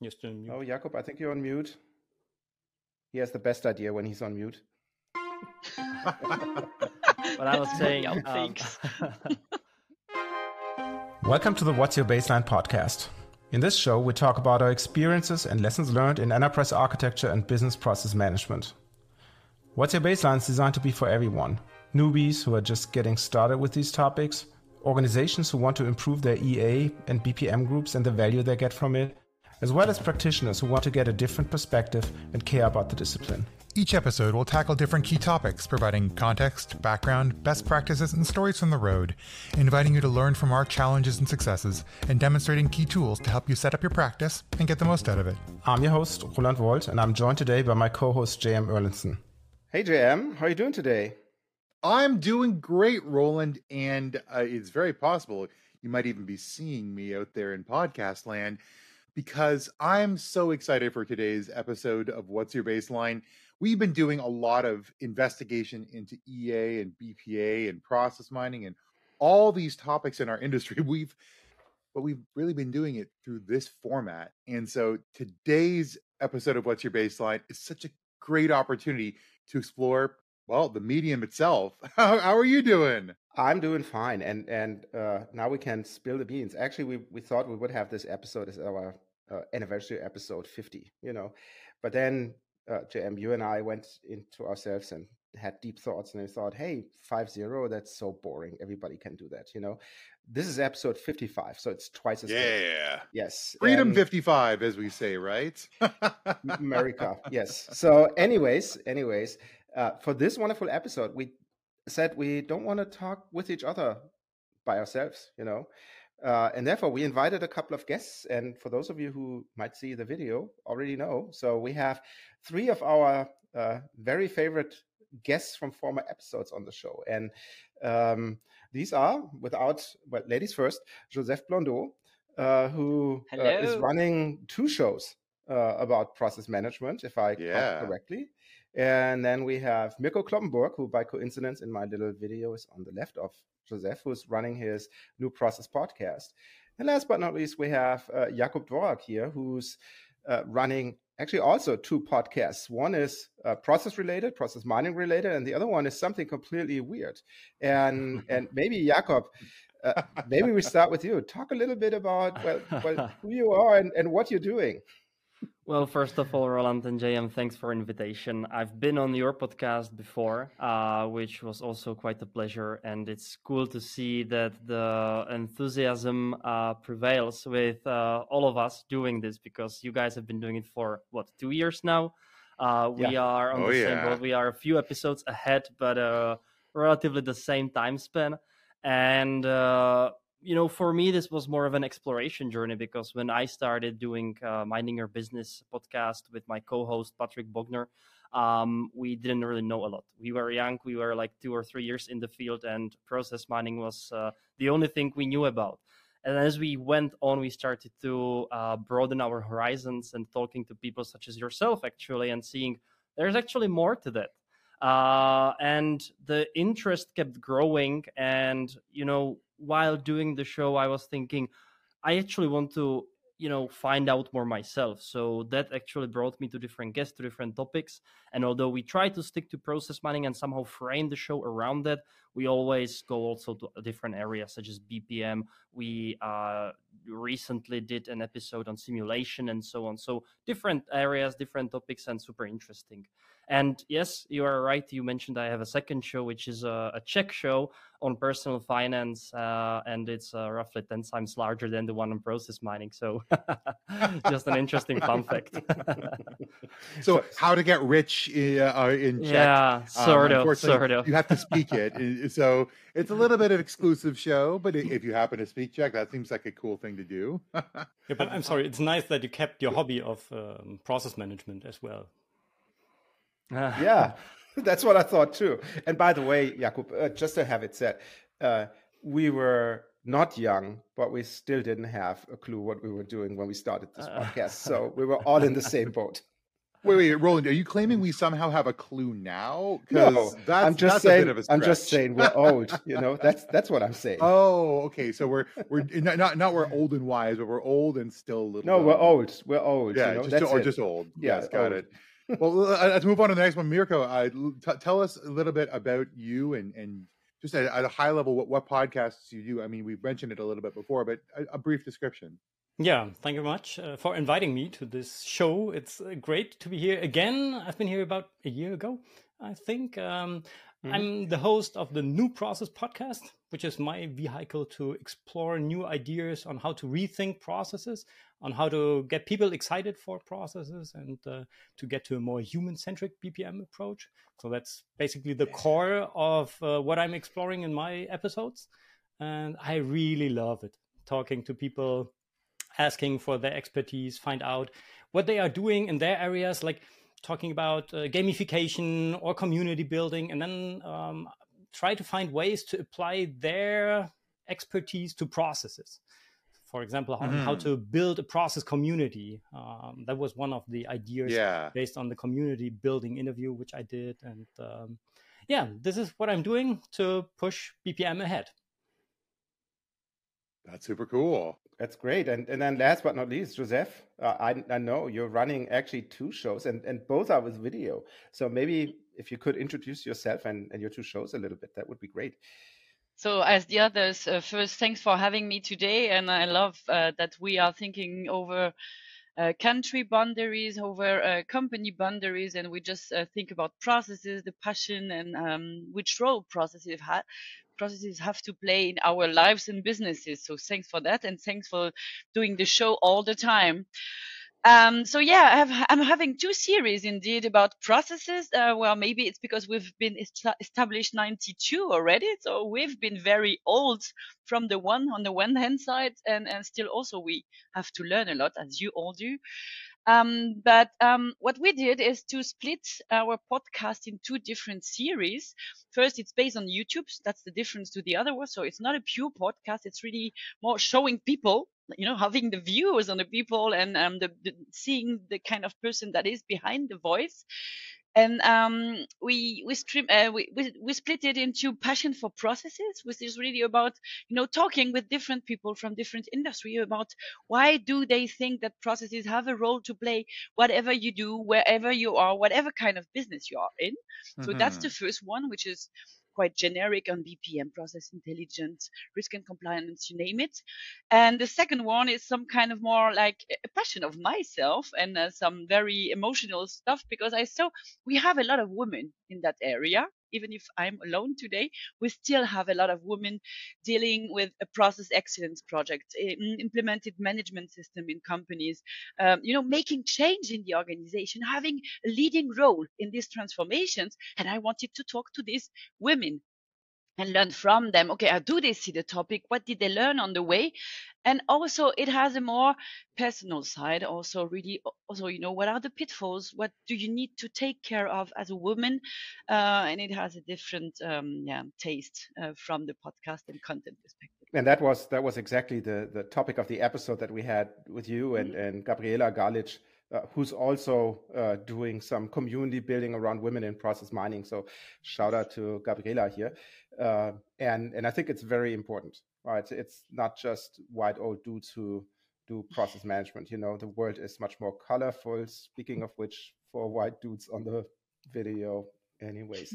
You're still on mute. Oh, Jakub, I think you're on mute. He has the best idea when he's on mute. what I was saying. Um, Welcome to the What's Your Baseline podcast. In this show, we talk about our experiences and lessons learned in enterprise architecture and business process management. What's Your Baseline is designed to be for everyone newbies who are just getting started with these topics, organizations who want to improve their EA and BPM groups and the value they get from it, as well as practitioners who want to get a different perspective and care about the discipline. Each episode will tackle different key topics, providing context, background, best practices, and stories from the road, inviting you to learn from our challenges and successes, and demonstrating key tools to help you set up your practice and get the most out of it. I'm your host, Roland Woldt, and I'm joined today by my co host, JM Erlendson. Hey, JM, how are you doing today? I'm doing great, Roland, and uh, it's very possible you might even be seeing me out there in podcast land because I'm so excited for today's episode of What's Your Baseline. We've been doing a lot of investigation into EA and BPA and process mining and all these topics in our industry. We've but we've really been doing it through this format. And so today's episode of What's Your Baseline is such a great opportunity to explore well the medium itself. How, how are you doing? I'm doing fine, and and uh, now we can spill the beans. Actually, we we thought we would have this episode as our uh, anniversary episode 50, you know, but then uh, JM, you and I went into ourselves and had deep thoughts, and we thought, hey, five zero, that's so boring. Everybody can do that, you know. This is episode 55, so it's twice as yeah. Yes. Freedom and 55, as we say, right? America, yes. So, anyways, anyways, uh, for this wonderful episode, we said we don't want to talk with each other by ourselves, you know. Uh, and therefore, we invited a couple of guests. And for those of you who might see the video, already know. So we have three of our uh, very favorite guests from former episodes on the show. And um, these are, without, well, ladies first, Josèphe Blondaut, uh, who uh, is running two shows uh, about process management, if I yeah. count correctly. And then we have Mirko Kloppenburg, who by coincidence in my little video is on the left of Josèphe, who's running his New Process podcast. And last but not least, we have uh, Jakub Dvořák here, who's uh, running actually also two podcasts. One is uh, process related, process mining related, and the other one is something completely weird. And and maybe Jakub, uh, maybe we start with you. Talk a little bit about well, well who you are and, and what you're doing. Well, first of all, Roland and JM, thanks for invitation. I've been on your podcast before, uh, which was also quite a pleasure, and it's cool to see that the enthusiasm uh, prevails with uh, all of us doing this because you guys have been doing it for what two years now. Uh, we yeah. are on oh, the same yeah. boat. We are a few episodes ahead, but uh, relatively the same time span, and uh, you know, for me, this was more of an exploration journey because when I started doing uh, Mining Your Business podcast with my co-host Patrick Bogner, um, we didn't really know a lot. We were young. We were like two or three years in the field, and process mining was uh, the only thing we knew about. And as we went on, we started to uh, broaden our horizons and talking to people such as yourself, actually, and seeing there's actually more to that. Uh, and the interest kept growing. And, you know, while doing the show, I was thinking, I actually want to, you know, find out more myself. So that actually brought me to different guests, to different topics. And although we try to stick to process mining and somehow frame the show around that, we always go also to different areas such as BPM. We uh, recently did an episode on simulation and so on. So different areas, different topics, and super interesting. And yes, you are right. You mentioned I have a second show, which is a, a Czech show on personal finance, uh, and it's uh, roughly 10 times larger than the one on process mining. So, just an interesting fun fact. so, how to get rich in, uh, in Czech? Yeah, sort um, of, sort of. You have to speak it. so, it's a little bit of exclusive show, but if you happen to speak Czech, that seems like a cool thing to do. yeah, but I'm sorry, it's nice that you kept your hobby of um, process management as well. yeah, that's what I thought too. And by the way, Jakub, uh, just to have it said, uh, we were not young, but we still didn't have a clue what we were doing when we started this uh, podcast. So we were all in the same boat. Wait, wait, Roland, are you claiming we somehow have a clue now? No, that's, I'm just that's saying. A bit of a I'm just saying we're old. You know, that's that's what I'm saying. Oh, okay. So we're we're not not, we're old and wise, but we're old and still a little. no, young. we're old. We're old. Yeah, you know? just or it. just old. Yeah, yes, got old. it. well, let's move on to the next one. Mirko, uh, t- tell us a little bit about you and and just at, at a high level what what podcasts you do. I mean, we've mentioned it a little bit before, but a, a brief description. Yeah, thank you very much uh, for inviting me to this show. It's uh, great to be here again. I've been here about a year ago, I think. Um, I'm the host of the New Process podcast, which is my vehicle to explore new ideas on how to rethink processes, on how to get people excited for processes, and uh, to get to a more human centric BPM approach. So that's basically the core of uh, what I'm exploring in my episodes. And I really love it talking to people asking for their expertise, find out what they are doing in their areas, like talking about uh, gamification or community building, and then um, try to find ways to apply their expertise to processes. For example, how, how Mhm. to build a process community. Um, that was one of the ideas Yeah. based on the community building interview, which I did. And um, yeah, this is what I'm doing to push BPM ahead. That's super cool. That's great. And and then last but not least, Josèphe, uh, I I know you're running actually two shows, and and both are with video. So maybe if you could introduce yourself and and your two shows a little bit, that would be great. So, as the others, uh, first, thanks for having me today. And I love uh, that we are thinking over uh, country boundaries, over uh, company boundaries, and we just uh, think about processes, the passion, and um, which role processes ha- processes have to play in our lives and businesses. So, thanks for that, and thanks for doing the show all the time. Um, so yeah, I I'm having two series indeed about processes. Uh, well, maybe it's because we've been est- established 92 already, so we've been very old from the one on the one hand side, and and still also we have to learn a lot as you all do. Um, but um, what we did is to split our podcast in two different series. First, it's based on YouTube. That's the difference to the other one. So it's not a pure podcast. It's really more showing people, you know, having the views on the people and um, the, the seeing the kind of person that is behind the voice. And um, we we, stream, uh, we we we split it into passion for processes, which is really about you know talking with different people from different industry about why do they think that processes have a role to play whatever you do wherever you are whatever kind of business you are in so that's Mhm. the first one which is quite generic on bpm process intelligence risk and compliance you name it. And the second one is some kind of more like a passion of myself and uh, some very emotional stuff because i saw we have a lot of women in that area even if i'm alone today we still have a lot of women dealing with a process excellence project, implemented management system in companies, um, you know, making change in the organization, having a leading role in these transformations. And I wanted to talk to these women and learn from them. Okay, how do they see the topic? What did they learn on the way? And also, it has a more personal side. Also, really, also, you know, what are the pitfalls? What do you need to take care of as a woman? Uh, and it has a different, um, yeah, taste uh, from the podcast and content perspective. And that was that was exactly the the topic of the episode that we had with you and and Gabriela Galic, uh, who's also uh, doing some community building around women in process mining. So shout out to Gabriela here. Uh, and and I think it's very important, right? It's not just white old dudes who do process management. You know, the world is much more colorful. Speaking of which, for white dudes on the video, anyways.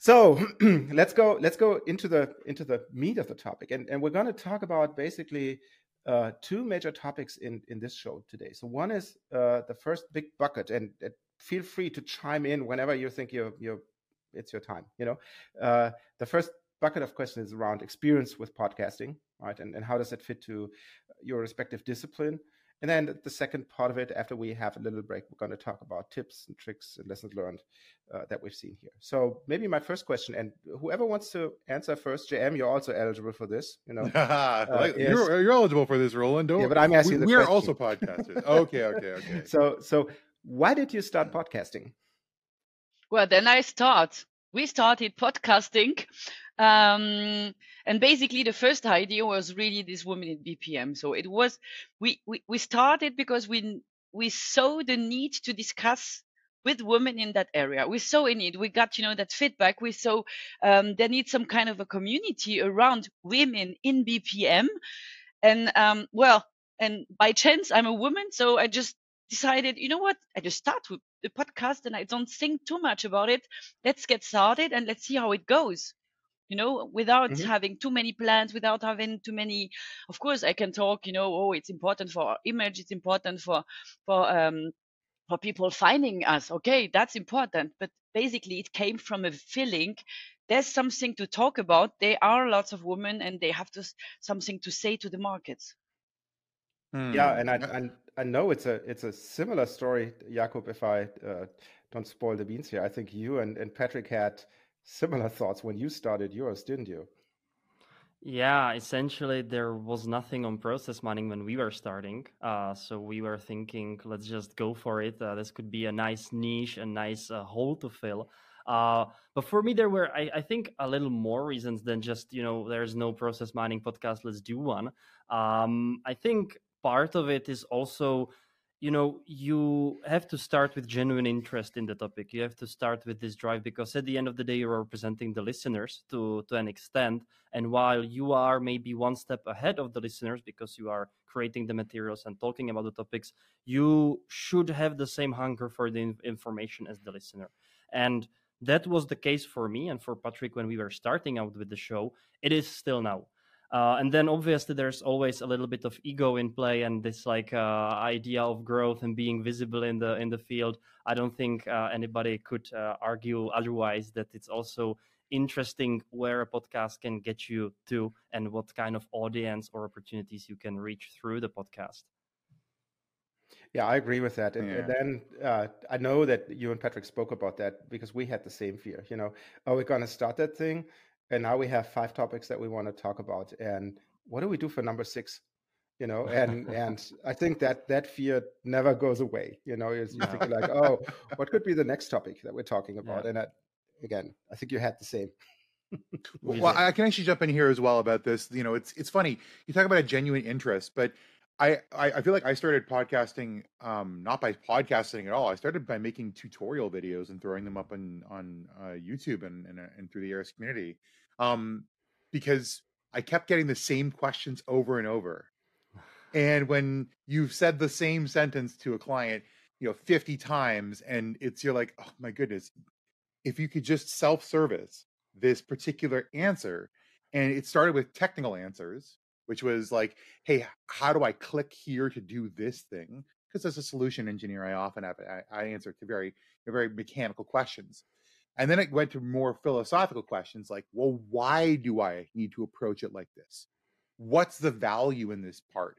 So let's go. Let's go into the into the meat of the topic, and and we're going to talk about basically uh, two major topics in in this show today. So one is uh, the first big bucket, and feel free to chime in whenever you think you're you're it's your time. You know, uh, the first bucket of questions is around experience with podcasting, right? And and how does that fit to your respective discipline? And then the second part of it, after we have a little break, we're going to talk about tips and tricks and lessons learned uh, that we've seen here. So maybe my first question, and whoever wants to answer first, JM, you're also eligible for this. You know, Like, yes. you're, you're eligible for this, Roland. Don't, Yeah, but I'm asking we, the we are also podcasters. okay, okay, okay. so so why did you start podcasting? Well, then I start. We started podcasting. Um, and basically the first idea was really this woman in BPM. So it was, we, we, we started because we, we saw the need to discuss with women in that area. We saw in it. We got, you know, that feedback. We saw um, there needs some kind of a community around women in BPM. And um, well, and by chance, I'm a woman, so I just decided, you know what? I just start with the podcast, and I don't think too much about it. Let's get started and let's see how it goes you know without mm-hmm. having too many plans without having too many of course i can talk you know oh it's important for image it's important for for um for people finding us. Okay, that's important. But basically, it came from a feeling there's something to talk about. There are lots of women and they have to, something to say to the markets. Hmm. Yeah, and I, I, I know it's a it's a similar story, Jakub. If I uh, don't spoil the beans here, I think you and, and Patrick had similar thoughts when you started yours, didn't you? Yeah, essentially there was nothing on process mining when we were starting. Uh, so we were thinking, let's just go for it. Uh, this could be a nice niche, a nice uh, hole to fill. Uh, but for me, there were, I, I, think, a little more reasons than just, you know, there's no process mining podcast, let's do one. Um, I think part of it is also you know you have to start with genuine interest in the topic. You have to start with this drive because at the end of the day you're representing the listeners to to an extent. And while you are maybe one step ahead of the listeners because you are creating the materials and talking about the topics you should have the same hunger for the information as the listener. And that was the case for me and for patrick when we were starting out with the show. It is still now uh, and then obviously there's always a little bit of ego in play and this like uh, idea of growth and being visible in the in the field. I don't think uh, anybody could uh, argue otherwise that it's also interesting where a podcast can get you to and what kind of audience or opportunities you can reach through the podcast. Yeah, I agree with that. And, yeah. and then uh, I know that you and Patrick spoke about that because we had the same fear. You know, are we going to start that thing? And now we have five topics that we want to talk about and what do we do for number six? You know and and i think that that fear never goes away you know you're thinking like oh what could be the next topic that we're talking about? Yeah. and I, again i think you had the same. Well i can actually jump in here as well about this you know it's it's funny you talk about a genuine interest but I, I feel like I started podcasting um, not by podcasting at all. I started by making tutorial videos and throwing them up on on uh, YouTube and, and, and through the ARIS community, um, because I kept getting the same questions over and over. And when you've said the same sentence to a client, you know, fifty times, and it's you're like, oh my goodness, if you could just self service this particular answer, and it started with technical answers which was like, hey, how do I click here to do this thing? Because as a solution engineer, I often have I, I answer to very very mechanical questions. And then it went to more philosophical questions like, well, why do I need to approach it like this? What's the value in this part?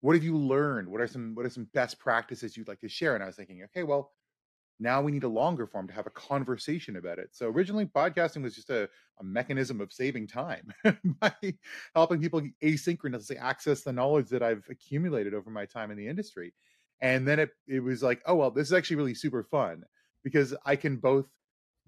What have you learned? What are some what are some best practices you'd like to share? And I was thinking, okay, well, now we need a longer form to have a conversation about it. So originally, podcasting was just a, a mechanism of saving time by helping people asynchronously access the knowledge that I've accumulated over my time in the industry. And then it, it was like, oh, well, this is actually really super fun because I can both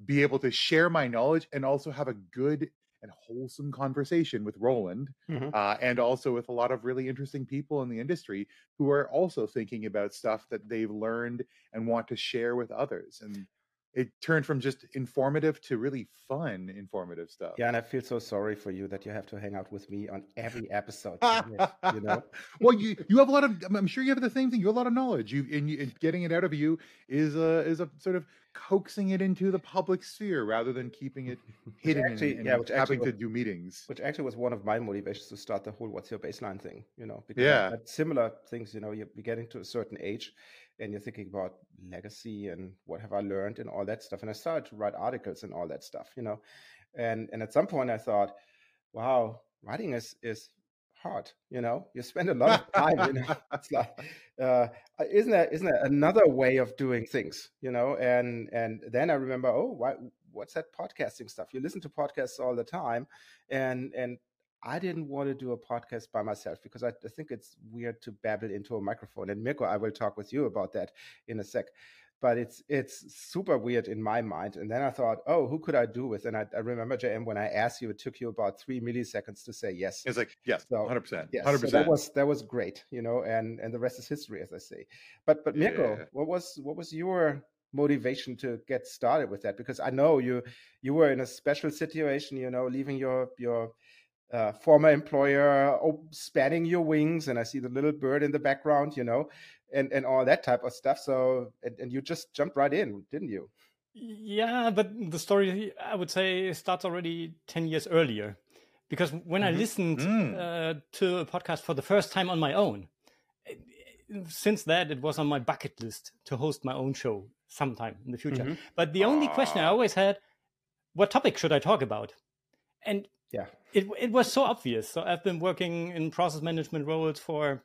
be able to share my knowledge and also have a good and wholesome conversation with Roland, mm-hmm. uh, and also with a lot of really interesting people in the industry who are also thinking about stuff that they've learned and want to share with others. And it turned from just informative to really fun informative stuff. Yeah, and I feel so sorry for you that you have to hang out with me on every episode. you know, well, you you have a lot of. I'm sure you have the same thing. You have a lot of knowledge. You and, you, and getting it out of you is a is a sort of coaxing it into the public sphere rather than keeping it hidden actually, and, and yeah, which having was, to do meetings. Which actually was one of my motivations to start the whole "What's Your Baseline" thing. You know, because yeah, similar things. You know, you're getting to a certain age and you're thinking about legacy and what have I learned and all that stuff. And I started to write articles and all that stuff, you know. And and at some point I thought, wow, writing is is hard, you know. You spend a lot of time, you know. It's like, uh, isn't there isn't there another way of doing things, you know? And and then I remember, oh, why, what's that podcasting stuff? You listen to podcasts all the time, and and I didn't want to do a podcast by myself because I, I, think it's weird to babble into a microphone. And Mirko, I will talk with you about that in a sec. but it's it's super weird in my mind. And then I thought, oh, who could I do with? And I, I remember JM when I asked you, it took you about three milliseconds to say yes. It's like yes, hundred percent, hundred so that percent. was that was great, you know, and and the rest is history, as I say. But but Mirko, Yeah. what was what was your motivation to get started with that? Because I know you you were in a special situation, you know, leaving your your uh, former employer, op- spanning your wings, and I see the little bird in the background, you know, and and all that type of stuff. So and, and you just jumped right in, didn't you? Yeah, but the story I would say starts already 10 years earlier. Because when I Mhm. listened Mm. uh, to a podcast for the first time on my own, since that it was on my bucket list to host my own show sometime in the future. Mhm. But the only question I Ah. always had, what topic should I talk about? And Yeah. it it was so obvious. So I've been working in process management roles for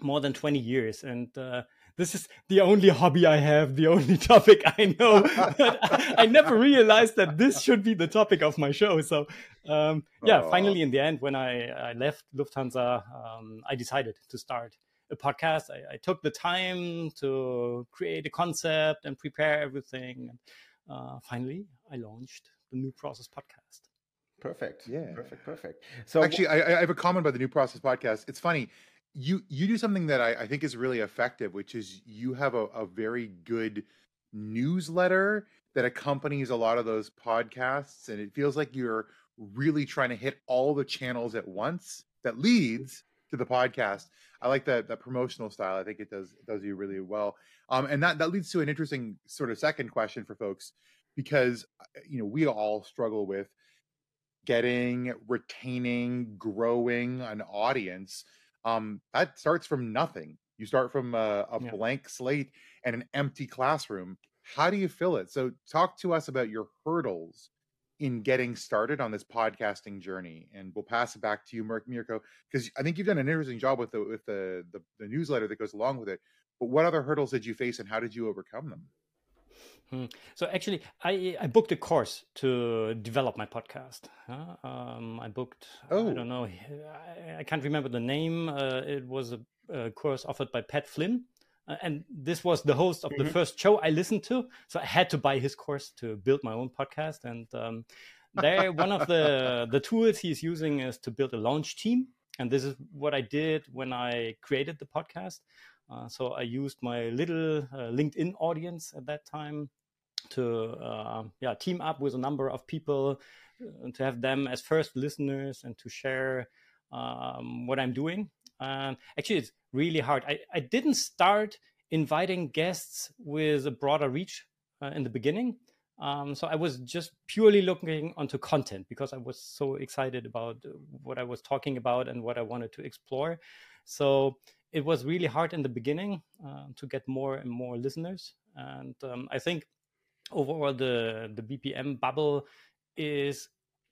more than 20 years and uh, this is the only hobby I have, the only topic I know. I, I never realized that this should be the topic of my show. So, um, yeah, Aw. finally, in the end, when I, I left Lufthansa, um, I decided to start a podcast. I, I took the time to create a concept and prepare everything. And uh, finally, I launched the New Process podcast. Perfect. Yeah. Perfect. Perfect. So Actually, I, I have a comment about the new process podcast. It's funny. You you do something that I, I think is really effective, which is you have a, a very good newsletter that accompanies a lot of those podcasts, and it feels like you're really trying to hit all the channels at once that leads to the podcast. I like that that promotional style. I think it does it does you really well. Um, and that that leads to an interesting sort of second question for folks because uh, you know we all struggle with getting retaining growing an audience um that starts from nothing. You start from a, a Yeah. blank slate and an empty classroom. How do you fill it? So talk to us about your hurdles in getting started on this podcasting journey and we'll pass it back to you Mir- mirko because i think you've done an interesting job with the with the, the the newsletter that goes along with it but what other hurdles did you face and how did you overcome them Hmm. So actually, I I booked a course to develop my podcast. huh? Um, I booked. oh. I don't know. I, I can't remember the name. Uh, it was a, a course offered by Pat Flynn, uh, and this was the host of the Mhm. first show I listened to. So I had to buy his course to build my own podcast. And um, there, one of the the tools he's using is to build a launch team. And this is what I did when I created the podcast. Uh, so I used my little uh, LinkedIn audience at that time to uh, yeah team up with a number of people uh, to have them as first listeners and to share um, what I'm doing. And actually, it's really hard. I, I didn't start inviting guests with a broader reach uh, in the beginning. Um, so I was just purely looking onto content because I was so excited about what I was talking about and what I wanted to explore. So it was really hard in the beginning uh, to get more and more listeners. And um, I think overall the the BPM bubble is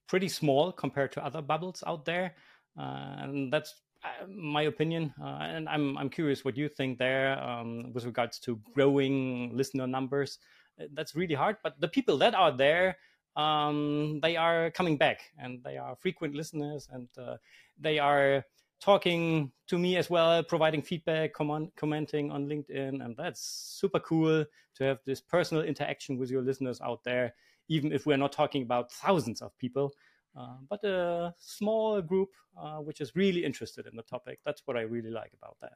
pretty small compared to other bubbles out there, uh, and that's uh, my opinion. Uh, and I'm I'm curious what you think there um, with regards to growing listener numbers. Uh, That's really hard, but the people that are there. Um, they are coming back and they are frequent listeners and uh, they are talking to me as well, providing feedback, comment, commenting on LinkedIn, and that's super cool to have this personal interaction with your listeners out there, even if we're not talking about thousands of people, uh, but a small group uh, which is really interested in the topic. That's what I really like about that.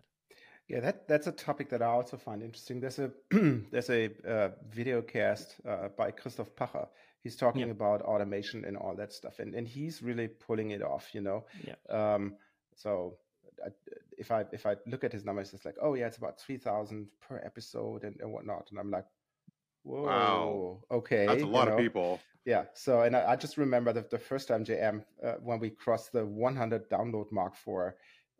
Yeah, that that's a topic that I also find interesting. There's a there's a uh, video cast uh, by Christoph Pacher. He's talking Yeah. about automation and all that stuff, and and he's really pulling it off. You know, Yeah. um, so I, if I if I look at his numbers, it's like, oh yeah, it's about three thousand per episode and, and whatnot, and I'm like, whoa, okay, that's a you lot of people Yeah. So, and I, I just remember the, the first time JM uh, when we crossed the 100 download mark for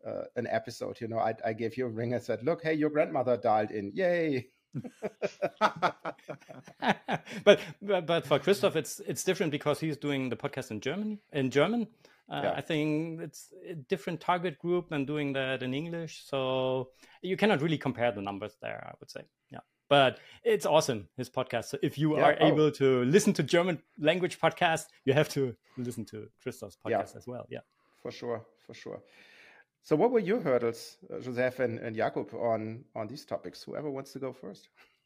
uh, an episode. You know, I, I gave you a ring and said, "Look, hey, your grandmother dialed in. Yay!" but, but but for Christoph, it's it's different because he's doing the podcast in Germany in German. Uh, Yeah. I think it's a different target group than doing that in English. So you cannot really compare the numbers there. I would say, yeah. But it's awesome his podcast. So if you Yeah, are oh. able to listen to German language podcasts, you have to listen to Christoph's Yeah. podcast as well. Yeah. for sure, for sure. So, what were your hurdles, uh, Josèphe and, and Jakub, on on these topics? Whoever wants to go first.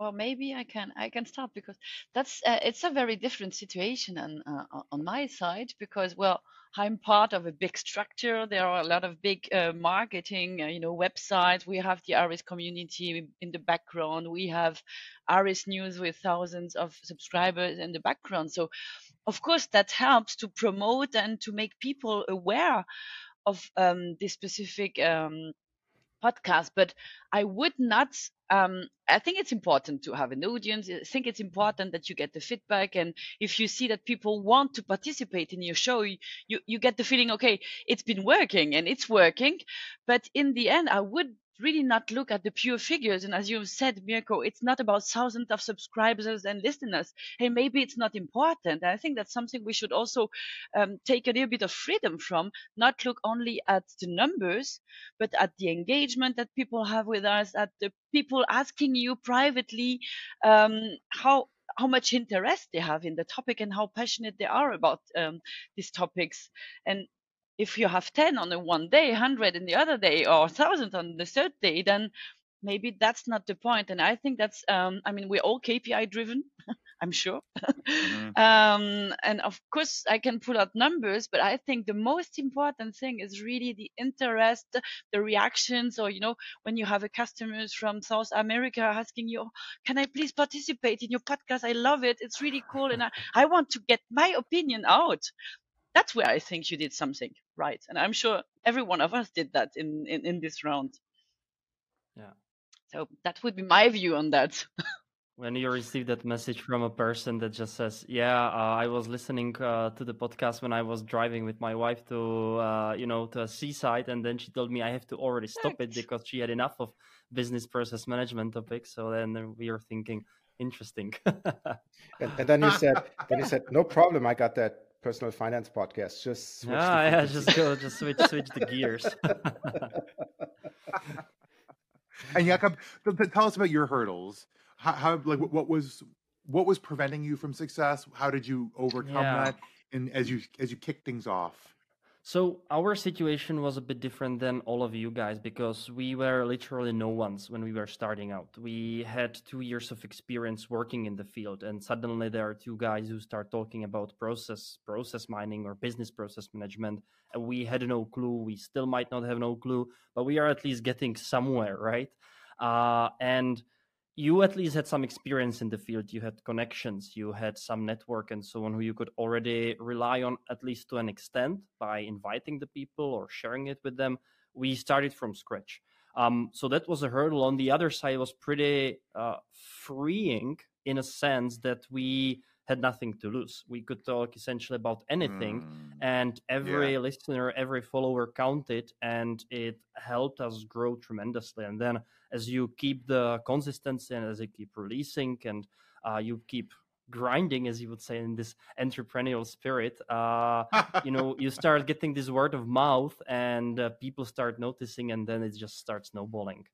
well maybe i can i can start because that's uh, it's a very different situation on uh, on my side because well i'm part of a big structure. There are a lot of big uh, marketing uh, you know websites. We have the aris community in the background. We have aris news with thousands of subscribers in the background. So of course that helps to promote and to make people aware of um, this specific um, podcast but i would not um, i think it's important to have an audience. I think it's important that you get the feedback and if you see that people want to participate in your show you, you get the feeling okay it's been working and it's working. But in the end i would really not look at the pure figures. And as you said, Mirko, it's not about thousands of subscribers and listeners. Hey, maybe it's not important. And I think that's something we should also um, take a little bit of freedom from, not look only at the numbers, but at the engagement that people have with us, at the people asking you privately um, how how much interest they have in the topic and how passionate they are about um, these topics. And if you have 10 on the one day 100 in the other day or 1000 on the third day then maybe that's not the point. And i think that's um, i mean we're all kpi driven i'm sure. Mm-hmm. um, and of course i can pull out numbers but i think the most important thing is really the interest the reactions or you know when you have a customers from south america asking you can i please participate in your podcast? I love it. It's really cool. And i, I want to get my opinion out that's where I think you did something right. And I'm sure every one of us did that in, in, in this round. Yeah. So that would be my view on that. when you receive that message from a person that just says, "Yeah, uh, I was listening uh, to the podcast when I was driving with my wife to, uh, you know, to a seaside, and then she told me I have to already stop it because she had enough of business process management topics." So then we are thinking, interesting. and, and, then you said, then you said, "No problem, I got that personal finance podcast. Just switch ah, yeah, just go, just switch, switch the gears. and Jakub, tell us about your hurdles. How, how, like what was what was preventing you from success? How did you overcome yeah. that? And as you as you kick things off. So our situation was a bit different than all of you guys because we were literally no ones when we were starting out. We had two years of experience working in the field, and suddenly there are two guys who start talking about process process mining or business process management, and we had no clue. We still might not have no clue, but we are at least getting somewhere, right? Uh, and you at least had some experience in the field. You had connections you had some network and so on who you could already rely on at least to an extent by inviting the people or sharing it with them. We started from scratch. Um, so that was a hurdle. On the other side was pretty uh, freeing in a sense that we had nothing to lose. We could talk essentially about anything, mm. and every yeah. listener, every follower counted, and it helped us grow tremendously. And then, as you keep the consistency and as you keep releasing and uh, you keep grinding, as you would say in this entrepreneurial spirit, uh, you know, you start getting this word of mouth, and uh, people start noticing, and then it just starts snowballing.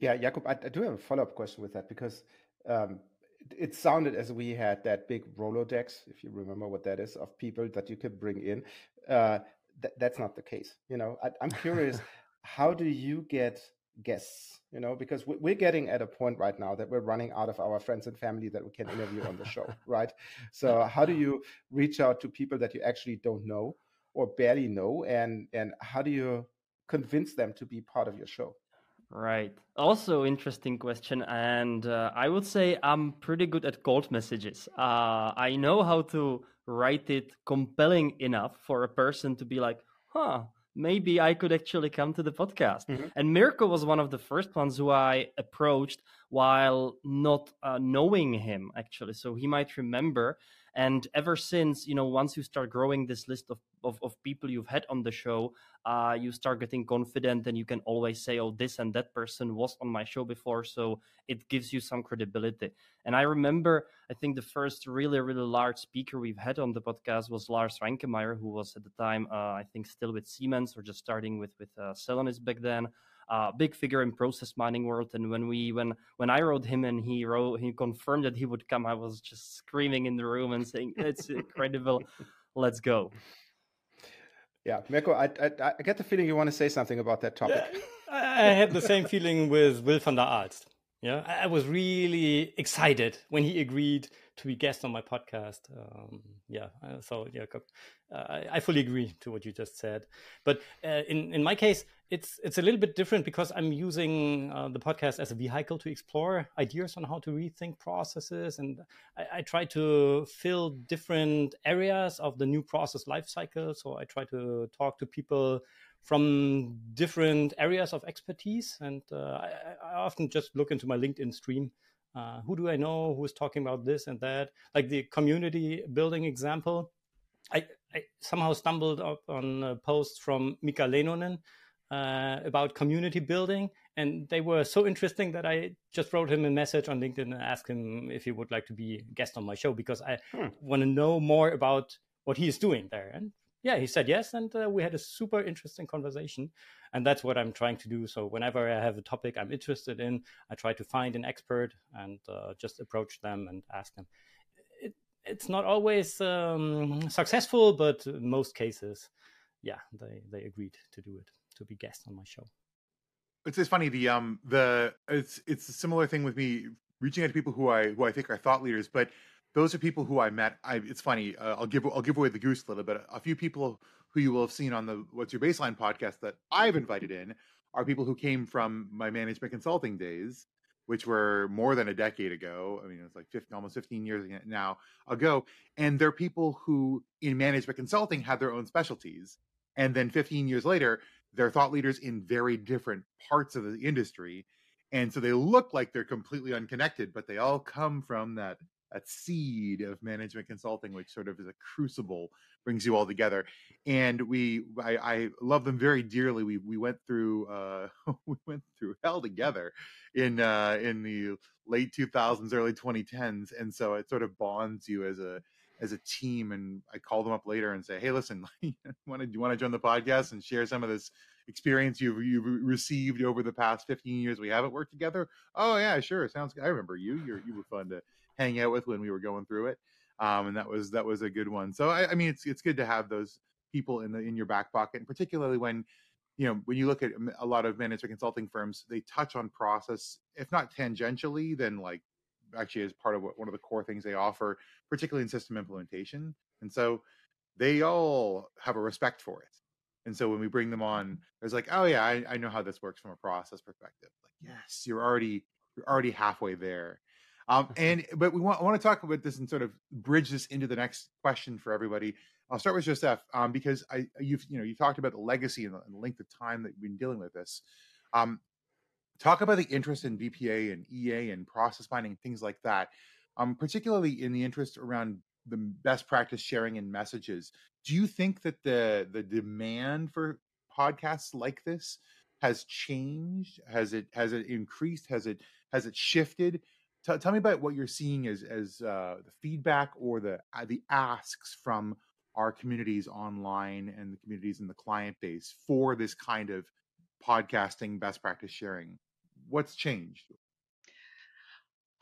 Yeah, Jakub, I, I do have a follow up question with that because. Um, it sounded as we had that big Rolodex, if you remember what that is, of people that you could bring in. Uh, th- that's not the case. You know, I, am curious, how do you get guests? You know, because we're getting at a point right now that we're running out of our friends and family that we can interview on the show, right? So, how do you reach out to people that you actually don't know or barely know, and and how do you convince them to be part of your show? Right. Also, interesting question. And uh, I would say I'm pretty good at cold messages. Uh, I know how to write it compelling enough for a person to be like, huh, maybe I could actually come to the podcast. Mm-hmm. And Mirko was one of the first ones who I approached while not uh, knowing him, actually. So he might remember. And ever since, you know, once you start growing this list of, of, of people you've had on the show, uh, you start getting confident and you can always say, oh, this and that person was on my show before. So it gives you some credibility. And I remember, I think the first really, really large speaker we've had on the podcast was Lars Reinkemeyer, who was at the time, uh, I think, still with Siemens or just starting with, with uh, Celonis back then uh, big figure in process mining world. And when we when when I wrote him and he wrote he confirmed that he would come, I was just screaming in the room and saying, "It's incredible, let's go." Yeah, Mirko, I, I, I get the feeling you want to say something about that topic. I had the same feeling with Wil van der Aalst. Yeah, I, I was really excited when he agreed to be guest on my podcast. Um, yeah, uh, so yeah, uh, I, I, fully agree to what you just said. But uh, in in my case, it's it's a little bit different because I'm using uh, the podcast as a vehicle to explore ideas on how to rethink processes, and I, I, try to fill different areas of the new process lifecycle. So I try to talk to people from different areas of expertise, and uh, I, I often just look into my LinkedIn stream uh, who do I know who's talking about this and that? Like the community building example, I, I somehow stumbled up on a post from Mika Leinonen uh, about community building, and they were so interesting that I just wrote him a message on LinkedIn and asked him if he would like to be a guest on my show because I hmm. want to know more about what he is doing there. And yeah, he said yes, and uh, we had a super interesting conversation, and that's what I'm trying to do. So whenever I have a topic I'm interested in, I try to find an expert and uh, just approach them and ask them. It, it's not always um, successful, but in most cases, yeah, they they agreed to do it to be guests on my show. It's just funny the um the it's it's a similar thing with me reaching out to people who I who I think are thought leaders, but those are people who I met. I, it's funny. Uh, I'll give I'll give away the goose a little bit. A few people who you will have seen on the What's Your Baseline podcast that I've invited in are people who came from my management consulting days, which were more than a decade ago. I mean, it's like 15, almost 15 years now ago. And they're people who in management consulting had their own specialties. And then 15 years later, they're thought leaders in very different parts of the industry. And so they look like they're completely unconnected, but they all come from that that seed of management consulting, which sort of is a crucible, brings you all together. And we, I, I love them very dearly. We we went through uh, we went through hell together in uh, in the late 2000s, early 2010s, and so it sort of bonds you as a as a team. And I call them up later and say, hey, listen, want to do you want to join the podcast and share some of this experience you've you've received over the past 15 years we haven't worked together? Oh yeah, sure, sounds. good. I remember you. You're you were fun to hang out with when we were going through it. Um, and that was that was a good one. So I, I mean, it's it's good to have those people in the in your back pocket, and particularly when you know when you look at a lot of management consulting firms, they touch on process, if not tangentially, then like actually as part of what, one of the core things they offer, particularly in system implementation. And so they all have a respect for it. And so when we bring them on, there's like, oh yeah, I, I know how this works from a process perspective. Like, yes, you're already you're already halfway there. Um, and but we want I want to talk about this and sort of bridge this into the next question for everybody. I'll start with Josèphe um, because I you've you know you talked about the legacy and the, and the length of time that you've been dealing with this. Um, talk about the interest in BPA and EA and process mining things like that. Um, particularly in the interest around the best practice sharing and messages. Do you think that the the demand for podcasts like this has changed? Has it has it increased? Has it has it shifted? T- tell me about what you're seeing as as uh, the feedback or the uh, the asks from our communities online and the communities in the client base for this kind of podcasting best practice sharing. What's changed?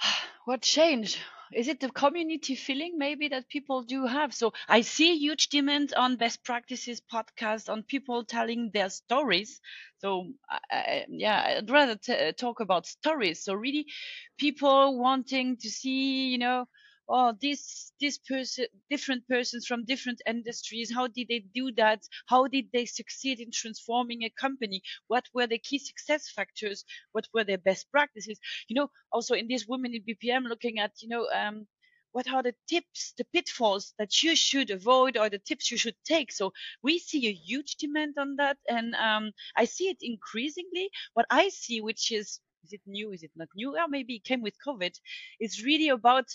What changed? is it the community feeling maybe that people do have? So I see huge demand on best practices podcast on people telling their stories. So I, yeah, I'd rather talk about stories. So really, people wanting to see, you know, oh this this person different persons from different industries how did they do that how did they succeed in transforming a company what were the key success factors what were their best practices you know also in this women in bpm looking at you know um, what are the tips, the pitfalls that you should avoid or the tips you should take? So we see a huge demand on that. And um, I see it increasingly. What I see, which is is it new? Is it not new? Or maybe it came with COVID. It's really about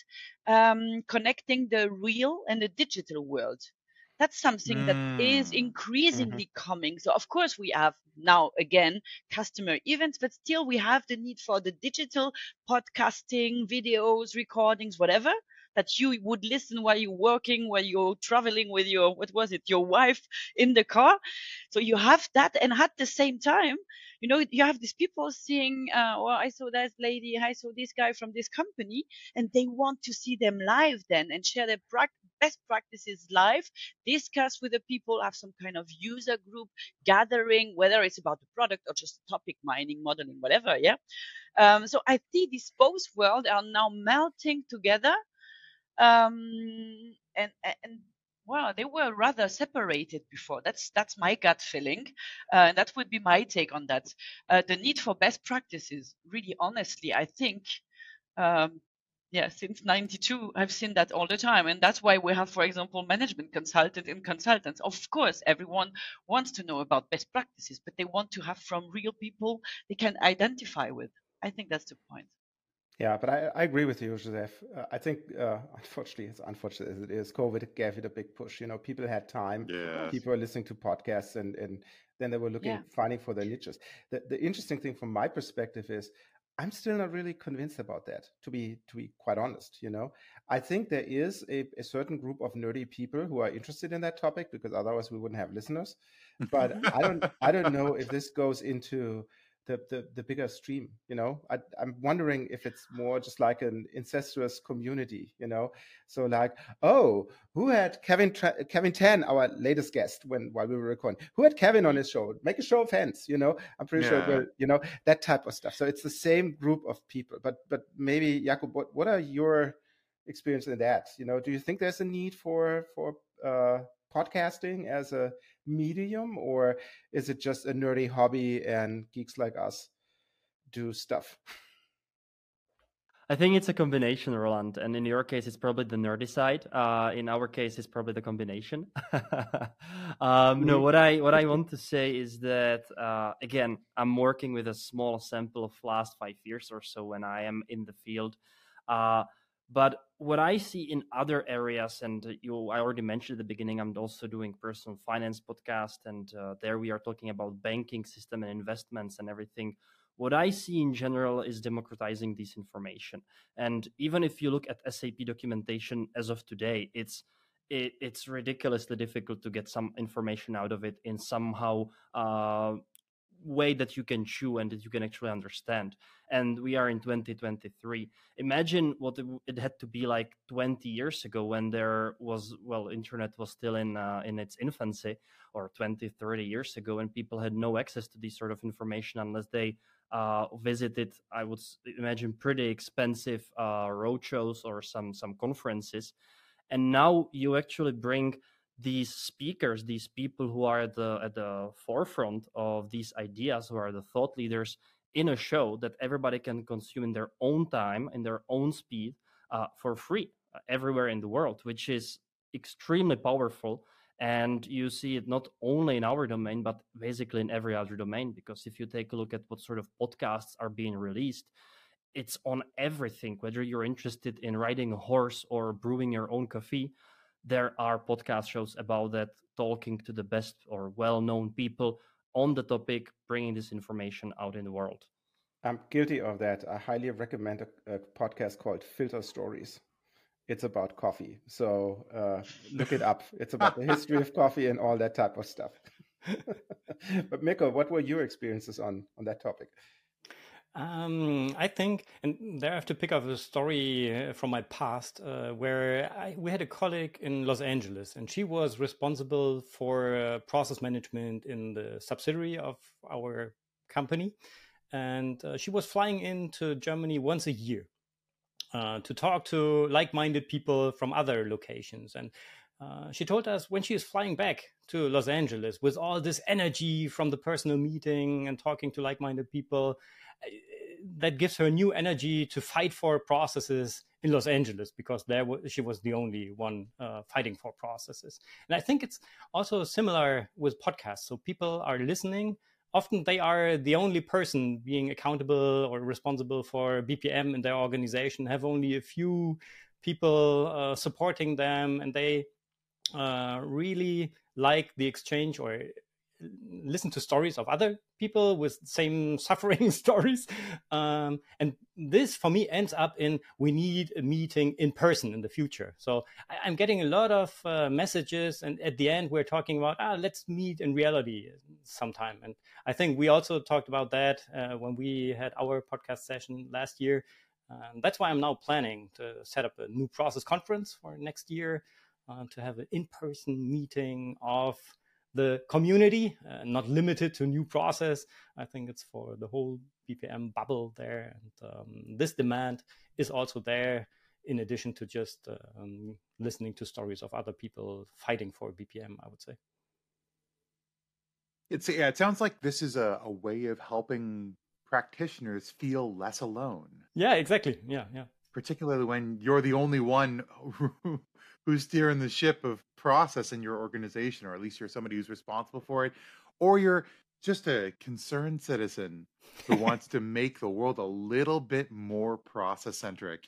um, connecting the real and the digital world. That's something mm. that is mm. increasingly mm-hmm. coming. So of course we have now again customer events, but still we have the need for the digital podcasting, videos, recordings, whatever that you would listen while you're working, while you're traveling with your, what was it, your wife in the car. So you have that. And at the same time, you know, you have these people seeing, uh, well, I saw that lady, I saw this guy from this company, and they want to see them live then and share their best practices live, discuss with the people, have some kind of user group gathering, whether it's about the product or just topic mining, modeling, whatever. Yeah. Um, so I see these both worlds are now melting together. Um, and, and well, they were rather separated before. That's that's my gut feeling, uh, and that would be my take on that. Uh, the need for best practices, really, honestly, I think, um, yeah, since '92, I've seen that all the time, and that's why we have, for example, management consultant and consultants. Of course, everyone wants to know about best practices, but they want to have from real people they can identify with. I think that's the point. Yeah, but I, I agree with you, Josèphe. Uh, I think, uh, unfortunately, as unfortunate as it is, COVID gave it a big push. You know, people had time. Yes. People were listening to podcasts, and and then they were looking, Yeah. finding for their niches. The the interesting thing from my perspective is, I'm still not really convinced about that. To be to be quite honest, you know, I think there is a, a certain group of nerdy people who are interested in that topic because otherwise we wouldn't have listeners. But I don't I don't know if this goes into the, the, the bigger stream you know? I, i'm wondering if it's more just like an incestuous community you know? So like oh who had kevin Tra- kevin tan our latest guest when while we were recording? Who had kevin on his show? Make a show of hands you know? I'm pretty sure Yeah. will you know that type of stuff. So it's the same group of people but but maybe Jakub, what, what are your experience in that? You know do you think there's a need for for uh podcasting as a medium or is it just a nerdy hobby and geeks like us do stuff I think it's a combination, Roland. And in your case, it's probably the nerdy side. Uh, in our case, it's probably the combination. um, no, Mhm. what I what I want to say is that uh, again, I'm working with a small sample of last five years or so when I am in the field. Uh, but what I see in other areas, and you, I already mentioned at the beginning, I'm also doing personal finance podcast, and uh, there we are talking about banking system and investments and everything what I see in general is democratizing this information. And even if you look at SAP documentation as of today, it's it, it's ridiculously difficult to get some information out of it in somehow uh, way that you can chew and that you can actually understand. And we are in 2023. Imagine what it, had to be like 20 years ago when there was well, internet was still in uh, in its infancy, or 20, 30 years ago, when people had no access to this sort of information unless they uh, visited, I would imagine, pretty expensive uh, roadshows or some some conferences, and now you actually bring these speakers, these people who are at the at the forefront of these ideas, who are the thought leaders, in a show that everybody can consume in their own time, in their own speed, uh, for free uh, everywhere in the world, which is extremely powerful. And you see it not only in our domain but basically in every other domain because if you take a look at what sort of podcasts are being released it's on everything whether you're interested in riding a horse or brewing your own coffee there are podcast shows about that talking to the best or well-known people on the topic bringing this information out in the world. I'm guilty of that. I highly recommend a, a podcast called filter stories. It's about coffee. So uh, look it up. It's about the history of coffee and all that type of stuff. But Mirko what were your experiences on on that topic Um, I think, and there I have to pick up a story uh, from my past uh, where I, we had a colleague in Los Angeles, and she was responsible for uh, process management in the subsidiary of our company. And uh, she was flying into Germany once a year uh, to talk to like minded people from other locations. And uh, she told us when she is flying back to Los Angeles with all this energy from the personal meeting and talking to like minded people, that gives her new energy to fight for processes in Los Angeles because there she was the only one uh, fighting for processes. And I think it's also similar with podcasts. So people are listening. Often they are the only person being accountable or responsible for BPM in their organization, have only a few people uh, supporting them, and they uh, really like the exchange or listen to stories of other people with same suffering stories. Um, and this for me ends up in we need a meeting in person in the future. So I, am getting a lot of uh, messages and at the end we're talking about ah let's meet in reality sometime. And i think we also talked about that uh, when we had our podcast session last year. Um, that's why i'm now planning to set up a new process conference for next year uh, to have an in-person meeting of the community, uh, not limited to new process. I think it's for the whole BPM bubble there, and um, this demand is also there in addition to just um, listening to stories of other people fighting for BPM. I would say. It's yeah. It sounds like this is a, a way of helping practitioners feel less alone. Yeah, exactly. Yeah, yeah. Particularly when you're the only one who's steering the ship of process in your organization, or at least you're somebody who's responsible for it, or you're just a concerned citizen who wants to make the world a little bit more process centric.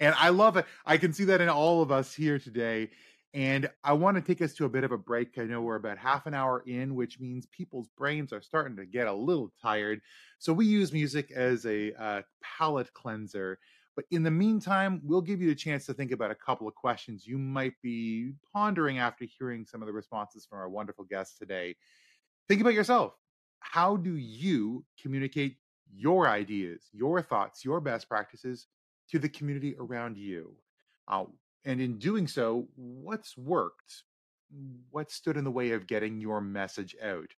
And I love it. I can see that in all of us here today. And I want to take us to a bit of a break. I know we're about half an hour in, which means people's brains are starting to get a little tired. So we use music as a uh, palate cleanser. But in the meantime, we'll give you a chance to think about a couple of questions you might be pondering after hearing some of the responses from our wonderful guests today. Think about yourself. How do you communicate your ideas, your thoughts, your best practices to the community around you? Uh, and in doing so, what's worked? What stood in the way of getting your message out?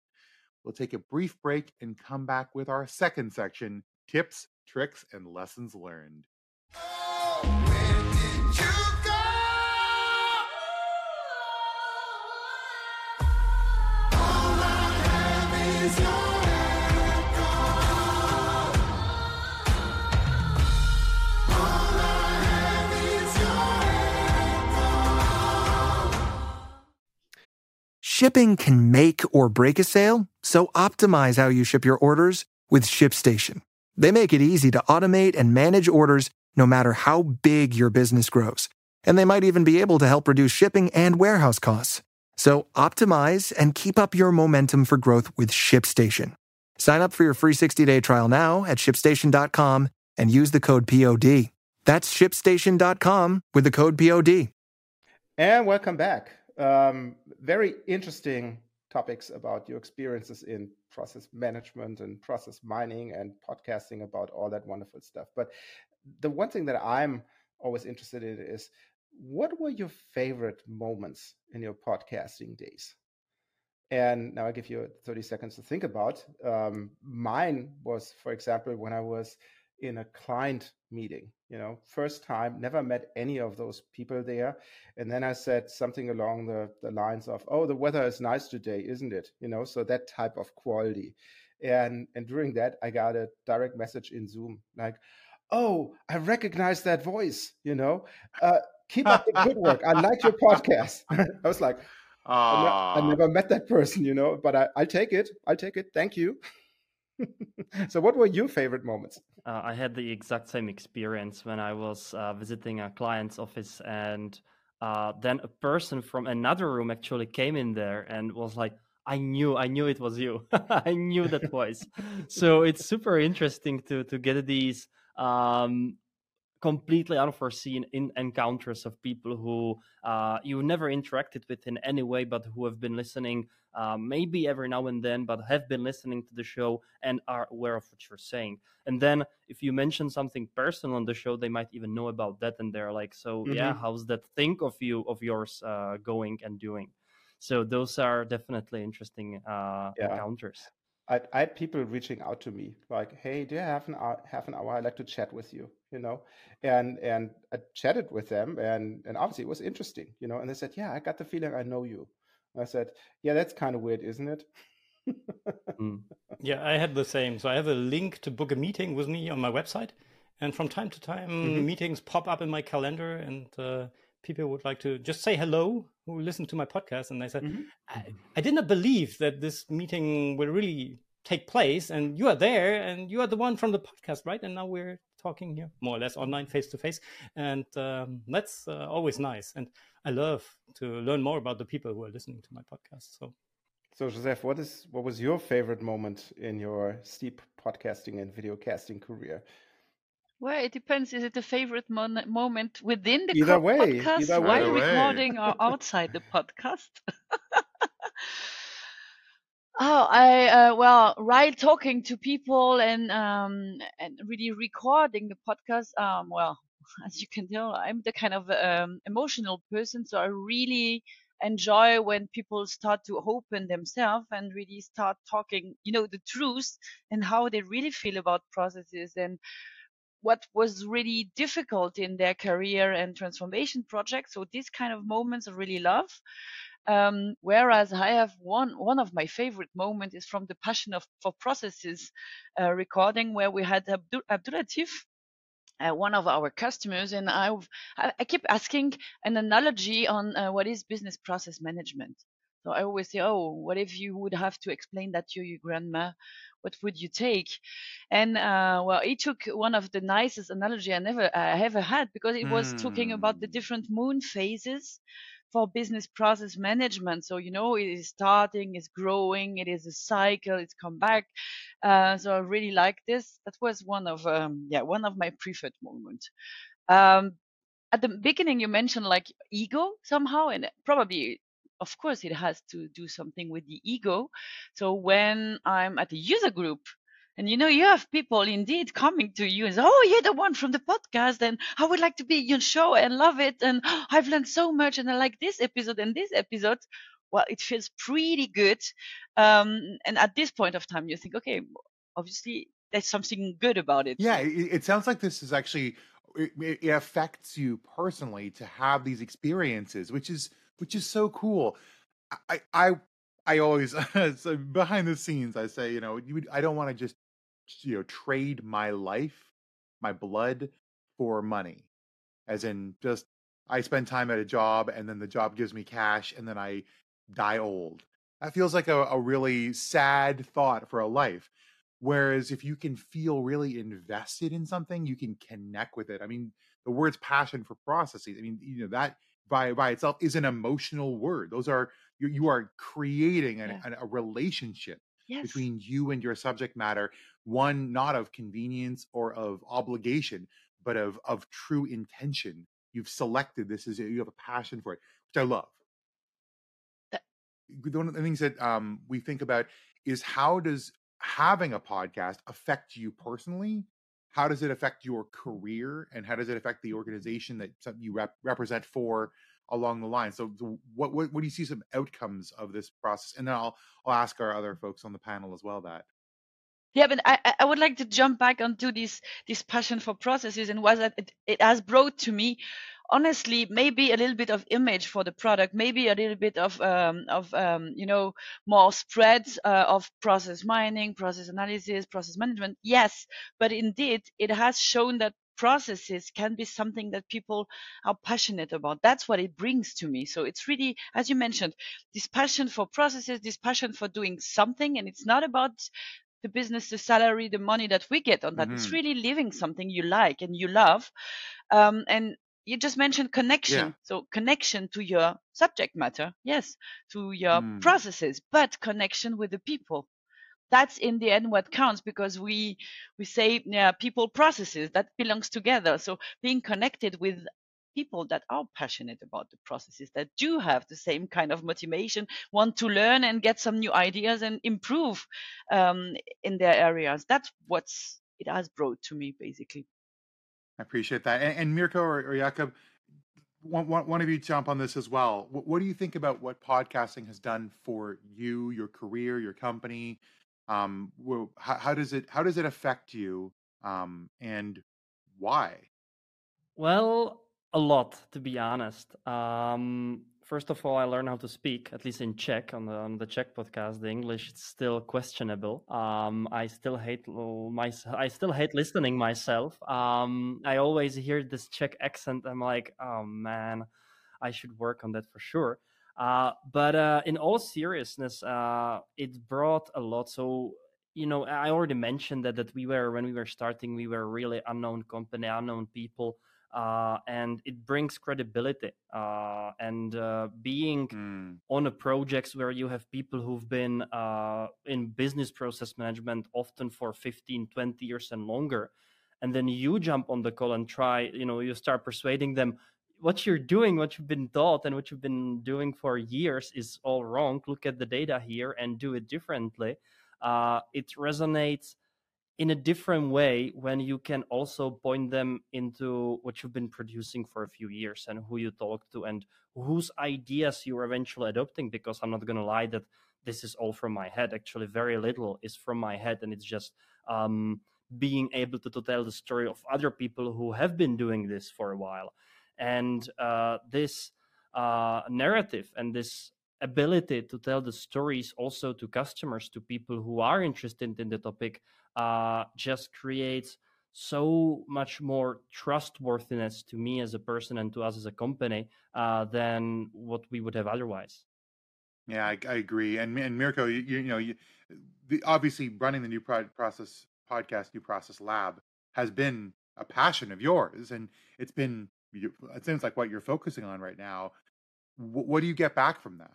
We'll take a brief break and come back with our second section tips, tricks, and lessons learned. Shipping can make or break a sale, so optimize how you ship your orders with ShipStation. They make it easy to automate and manage orders no matter how big your business grows. And they might even be able to help reduce shipping and warehouse costs. So optimize and keep up your momentum for growth with ShipStation. Sign up for your free 60-day trial now at shipstation.com and use the code POD. That's shipstation.com with the code POD. And welcome back. Um, very interesting topics about your experiences in process management and process mining and podcasting about all that wonderful stuff. But the one thing that I'm always interested in is what were your favorite moments in your podcasting days? And now I give you 30 seconds to think about. Um, mine was, for example, when I was in a client meeting, you know, first time, never met any of those people there. And then I said something along the, the lines of, oh, the weather is nice today, isn't it? You know, so that type of quality. And, and during that, I got a direct message in Zoom like, oh, I recognize that voice, you know, uh, keep up the good work. I like your podcast. I was like, I, ne- I, never met that person, you know, but I, I'll take it. I'll take it. Thank you. so, what were your favorite moments? Uh, I had the exact same experience when I was uh, visiting a client's office, and uh, then a person from another room actually came in there and was like, I knew, I knew it was you. I knew that voice. so it's super interesting to to get these um, completely unforeseen in encounters of people who uh, you never interacted with in any way, but who have been listening, uh, maybe every now and then, but have been listening to the show and are aware of what you're saying. And then if you mention something personal on the show, they might even know about that, and they're like, "So mm-hmm. yeah, how's that think of you of yours uh, going and doing?" So those are definitely interesting uh, yeah. encounters. I, I had people reaching out to me like, "Hey, do you have an hour, half an hour? I'd like to chat with you." You know, and and I chatted with them, and and obviously it was interesting. You know, and they said, "Yeah, I got the feeling I know you." I said, "Yeah, that's kind of weird, isn't it?" mm. Yeah, I had the same. So I have a link to book a meeting with me on my website, and from time to time, mm-hmm. meetings pop up in my calendar, and uh, people would like to just say hello who listen to my podcast and they said mm-hmm. I, I, did not believe that this meeting will really take place and you are there and you are the one from the podcast right? And now we're talking here more or less online face to face and um, that's uh, always nice. And i love to learn more about the people who are listening to my podcast so. So Josèphe what is what was your favorite moment in your steep podcasting and video casting career well, it depends. Is it a favorite mon- moment within the either way, podcast either while way. recording or outside the podcast? oh, I uh, well, while talking to people and um, and really recording the podcast. Um, well, as you can tell, I'm the kind of um, emotional person, so I really enjoy when people start to open themselves and really start talking, you know, the truth and how they really feel about processes and what was really difficult in their career and transformation projects. So these kind of moments I really love. Um, whereas I have one one of my favorite moments is from the Passion of for Processes uh, recording where we had Abdul, Abdulatif, uh, one of our customers, and I I keep asking an analogy on uh, what is business process management. So I always say, oh, what if you would have to explain that to your grandma? What would you take? And uh, well, he took one of the nicest analogy I never I ever had because it was mm. talking about the hmm. different moon phases for business process management. So, you know, it is starting, it's growing, it is a cycle, it's come back. Uh, so I really like this. That was one of, um, yeah, one of my preferred moments. Um, at the beginning, you mentioned like ego somehow, and probably of course it has to do something with the ego so when i'm at a user group and you know, you have people indeed coming to you and say, Oh, you're the one from the podcast, and I would like to be your show and love it. And I've learned so much, and I like this episode and this episode. Well, it feels pretty good. Um, and at this point of time, you think, okay, obviously there's something good about it. Yeah, it, it sounds like this is actually it, it affects you personally to have these experiences, which is which is so cool. I I I always so behind the scenes I say, you know, you, I don't want to just you know trade my life my blood for money as in just i spend time at a job and then the job gives me cash and then i die old that feels like a, a really sad thought for a life whereas if you can feel really invested in something you can connect with it i mean the words passion for processes i mean you know that by by itself is an emotional word those are you, you are creating an, yeah. a relationship yes. between you and your subject matter one not of convenience or of obligation but of of true intention you've selected this is you have a passion for it which i love that- one of the things that um, we think about is how does having a podcast affect you personally how does it affect your career and how does it affect the mm-hmm. organization that you rep- represent for along the line? So what, what, what do you see some outcomes of this process? And then i'll i'll ask our other folks on the panel as well that. Yeah, but I, I would like to jump back onto this this passion for processes and what it, it has brought to me. Honestly, maybe a little bit of image for the product, maybe a little bit of um, of um, you know more spreads uh, of process mining, process analysis, process management. Yes, but indeed, it has shown that processes can be something that people are passionate about. That's what it brings to me. So it's really, as you mentioned, this passion for processes, this passion for doing something, and it's not about the business, the salary, the money that we get on that. Mm-hmm. It's really living something you like and you love. Um, and you just mentioned connection. Yeah. So connection to your subject matter, yes, to your mm. processes, but connection with the people. That's in the end what counts because we we say yeah, people processes that belongs together. So being connected with people that are passionate about the processes that do have the same kind of motivation want to learn and get some new ideas and improve um, in their areas that's what's it has brought to me basically i appreciate that. And, and mirko or, or Jakub one, one, one of you jump on this as well. What, what, do you think about what podcasting has done for you your career your company? Um, how, how does it how does it affect you? Um, and why? Well a lot, to be honest. Um, first of all, I learned how to speak, at least in Czech on the on the Czech podcast. The English is still questionable. Um, I still hate my I still hate listening myself. Um, I always hear this Czech accent. I'm like, oh man, I should work on that for sure. Uh, but uh, in all seriousness, uh, it brought a lot. So you know, I already mentioned that that we were when we were starting, we were really unknown company, unknown people uh, and it brings credibility. Uh, and uh, being mm. on a projects where you have people who've been uh, in business process management often for 15, 20 years and longer, and then you jump on the call and try, you know, you start persuading them what you're doing, what you've been taught, and what you've been doing for years is all wrong. Look at the data here and do it differently. Uh, it resonates in a different way when you can also point them into what you've been producing for a few years and who you talk to and whose ideas you're eventually adopting because i'm not going to lie that this is all from my head. Actually very little is from my head and it's just um, being able to, to, tell the story of other people who have been doing this for a while. And uh, this uh, narrative and this ability to tell the stories also to customers to people who are interested in the topic uh, just creates so much more trustworthiness to me as a person and to us as a company uh, than what we would have otherwise. Yeah, I, I agree. And and Mirko, you, you know, you, the, obviously running the new process podcast, new process lab, has been a passion of yours, and it's been it seems like what you're focusing on right now. W- what do you get back from that?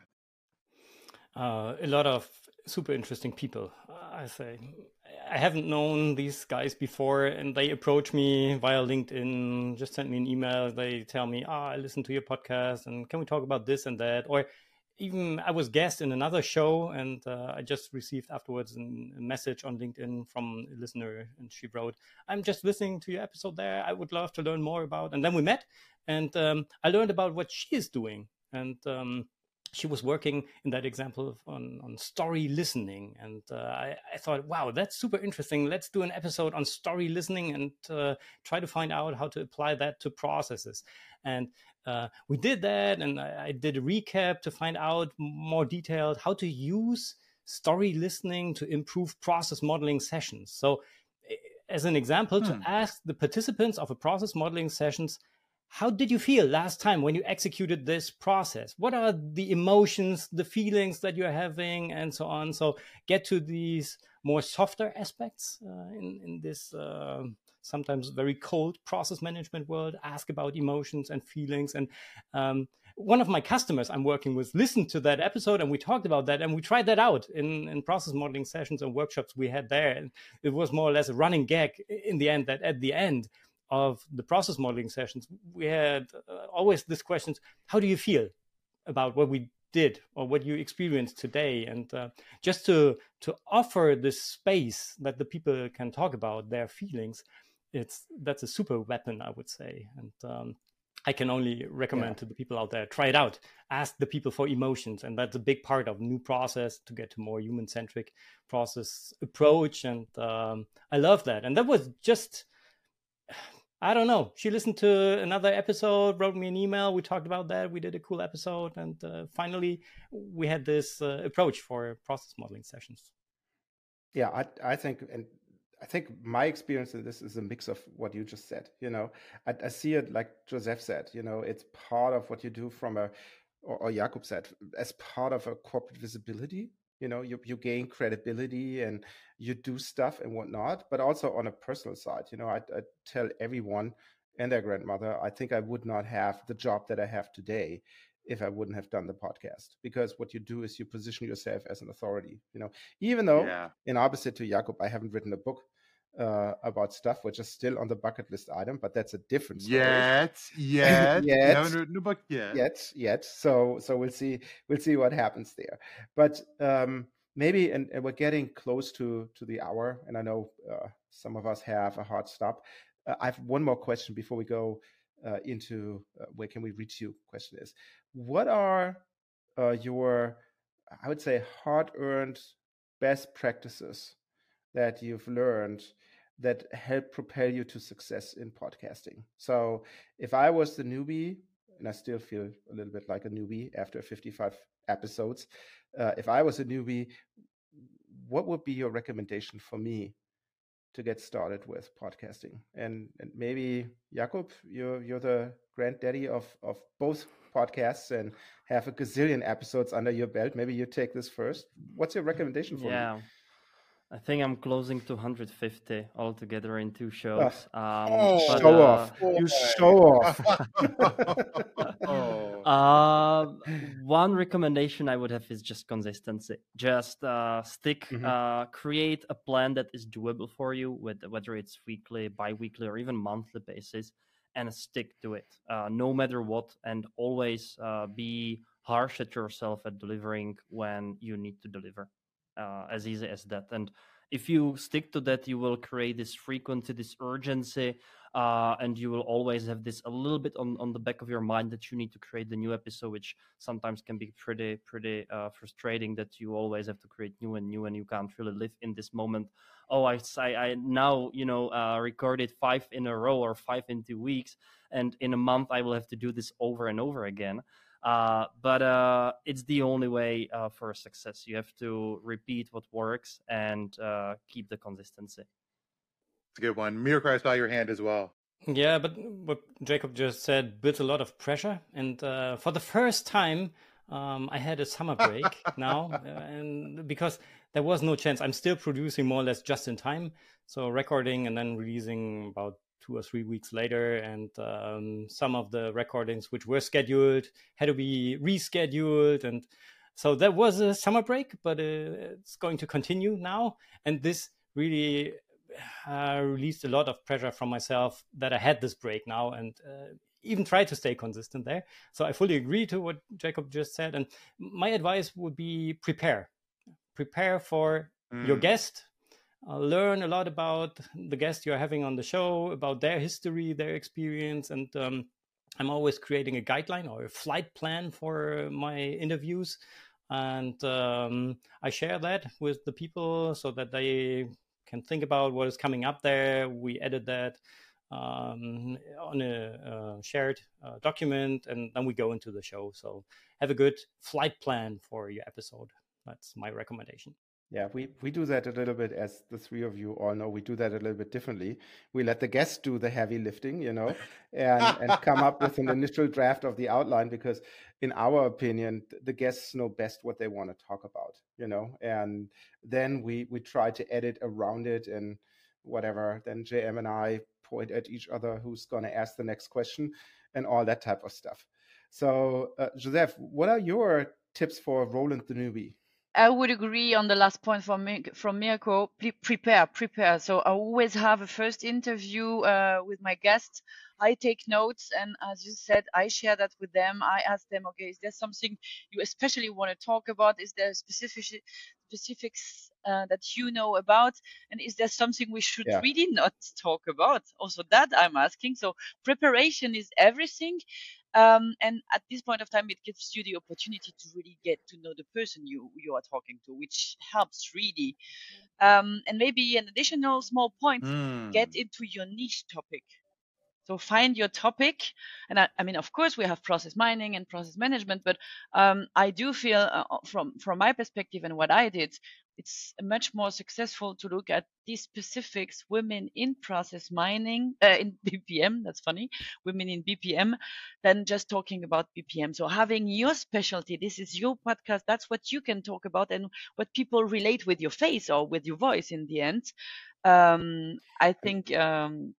Uh, a lot of super interesting people. I say I haven't known these guys before, and they approach me via LinkedIn, just send me an email. They tell me, "Ah, oh, I listened to your podcast, and can we talk about this and that?" Or even I was guest in another show, and uh, I just received afterwards an, a message on LinkedIn from a listener, and she wrote, "I'm just listening to your episode there. I would love to learn more about." And then we met, and um, I learned about what she is doing, and um, she was working in that example on, on story listening. And uh, I, I, thought wow that's super interesting. Let's do an episode on story listening and uh, try to find out how to apply that to processes. And uh, we did that and I, I, did a recap to find out more detailed how to use story listening to improve process modeling sessions. So as an example hmm. to ask the participants of a process modeling sessions how did you feel last time when you executed this process? What are the emotions the feelings that you're having and so on? So get to these more softer aspects uh, in, in this uh, sometimes very cold process management world. Ask about emotions and feelings. And um, one of my customers i'm working with listened to that episode and we talked about that and we tried that out in, in process modeling sessions and workshops we had there. And it was more or less a running gag in the end that at the end of the process modeling sessions, we had uh, always this questions: How do you feel about what we did or what you experienced today? And uh, just to to offer this space that the people can talk about their feelings, it's that's a super weapon, I would say. And um, I can only recommend yeah. to the people out there try it out. Ask the people for emotions, and that's a big part of new process to get to more human centric process approach. And um, I love that. And that was just I don't know. She listened to another episode, wrote me an email. We talked about that. We did a cool episode, and uh, finally, we had this uh, approach for process modeling sessions. Yeah, I, I think, and I think my experience in this is a mix of what you just said. You know, I, I see it like Josèphe said. You know, it's part of what you do from a, or, or Jakub said, as part of a corporate visibility you know you, you gain credibility and you do stuff and whatnot but also on a personal side you know I, I tell everyone and their grandmother i think i would not have the job that i have today if i wouldn't have done the podcast because what you do is you position yourself as an authority you know even though yeah. in opposite to jakub i haven't written a book uh, about stuff which is still on the bucket list item, but that's a different story. Yet, yet, yet, no, no book yet, yet, yet. So, so we'll see, we'll see what happens there. But um, maybe, and, and, we're getting close to to the hour, and I know uh, some of us have a hard stop. Uh, I have one more question before we go uh, into uh, where can we reach you. Question is, what are uh, your, I would say, hard earned best practices that you've learned that help propel you to success in podcasting. So if I was the newbie, and I still feel a little bit like a newbie after 55 episodes, uh, if I was a newbie, what would be your recommendation for me to get started with podcasting? And, and maybe Jakub, you're you're the granddaddy of of both podcasts and have a gazillion episodes under your belt. Maybe you take this first. What's your recommendation for yeah. me? I think I'm closing to 150 altogether in two shows. Um, oh, but, show uh, off! You show off. oh. uh, one recommendation I would have is just consistency. Just uh, stick, mm-hmm. Uh, create a plan that is doable for you, with whether it's weekly, bi-weekly, or even monthly basis, and stick to it, uh, no matter what, and always uh, be harsh at yourself at delivering when you need to deliver uh, as easy as that. And if you stick to that, you will create this frequency, this urgency, uh, and you will always have this a little bit on, on the back of your mind that you need to create the new episode, which sometimes can be pretty pretty uh, frustrating. That you always have to create new and new, and you can't really live in this moment. Oh, I I, I now you know uh, recorded five in a row or five in two weeks, and in a month I will have to do this over and over again. Uh, but uh, it's the only way uh, for success. You have to repeat what works and uh, keep the consistency. It's a good one. Mirko, I saw your hand as well. Yeah, but what Jakub just said built a lot of pressure. And uh, for the first time, um, I had a summer break now, and because there was no chance, I'm still producing more or less just in time. So recording and then releasing about two or three weeks later, and um, some of the recordings which were scheduled had to be rescheduled, and so that was a summer break, but uh, it's going to continue now, and this really uh, released a lot of pressure from myself that I had this break now, and uh, even try to stay consistent there. So I fully agree to what Jakub just said, and my advice would be prepare, prepare for mm. your guest uh, learn a lot about the guest you're having on the show, about their history, their experience, and um, I'm always creating a guideline or a flight plan for my interviews, and um, I share that with the people so that they can think about what is coming up there. We edit that um, on a uh, shared uh, document, and then we go into the show. So have a good flight plan for your episode. That's my recommendation. Yeah, we, we do that a little bit, as the three of you all know. We do that a little bit differently. We let the guests do the heavy lifting, you know, and, and come up with an initial draft of the outline because, in our opinion, the guests know best what they want to talk about, you know, and then we, we try to edit around it and whatever. Then JM and I point at each other who's going to ask the next question and all that type of stuff. So, uh, Josèphe, what are your tips for Roland the newbie? I would agree on the last point from from Mirko. Prepare, prepare. So I always have a first interview uh, with my guests. I take notes, and as you said, I share that with them. I ask them, okay, is there something you especially want to talk about? Is there specific specifics uh, that you know about, and is there something we should yeah. really not talk about? Also, that I'm asking. So preparation is everything. Um, and at this point of time, it gives you the opportunity to really get to know the person you you are talking to, which helps really. Um, and maybe an additional small point: mm. get into your niche topic. So find your topic, and I, I, mean, of course, we have process mining and process management, but um, I do feel, uh, from from my perspective and what I did, it's much more successful to look at these specifics women in process mining uh, in bpm that's funny women in bpm than just talking about bpm so having your specialty this is your podcast that's what you can talk about and what people relate with your face or with your voice in the end. Um, i think um,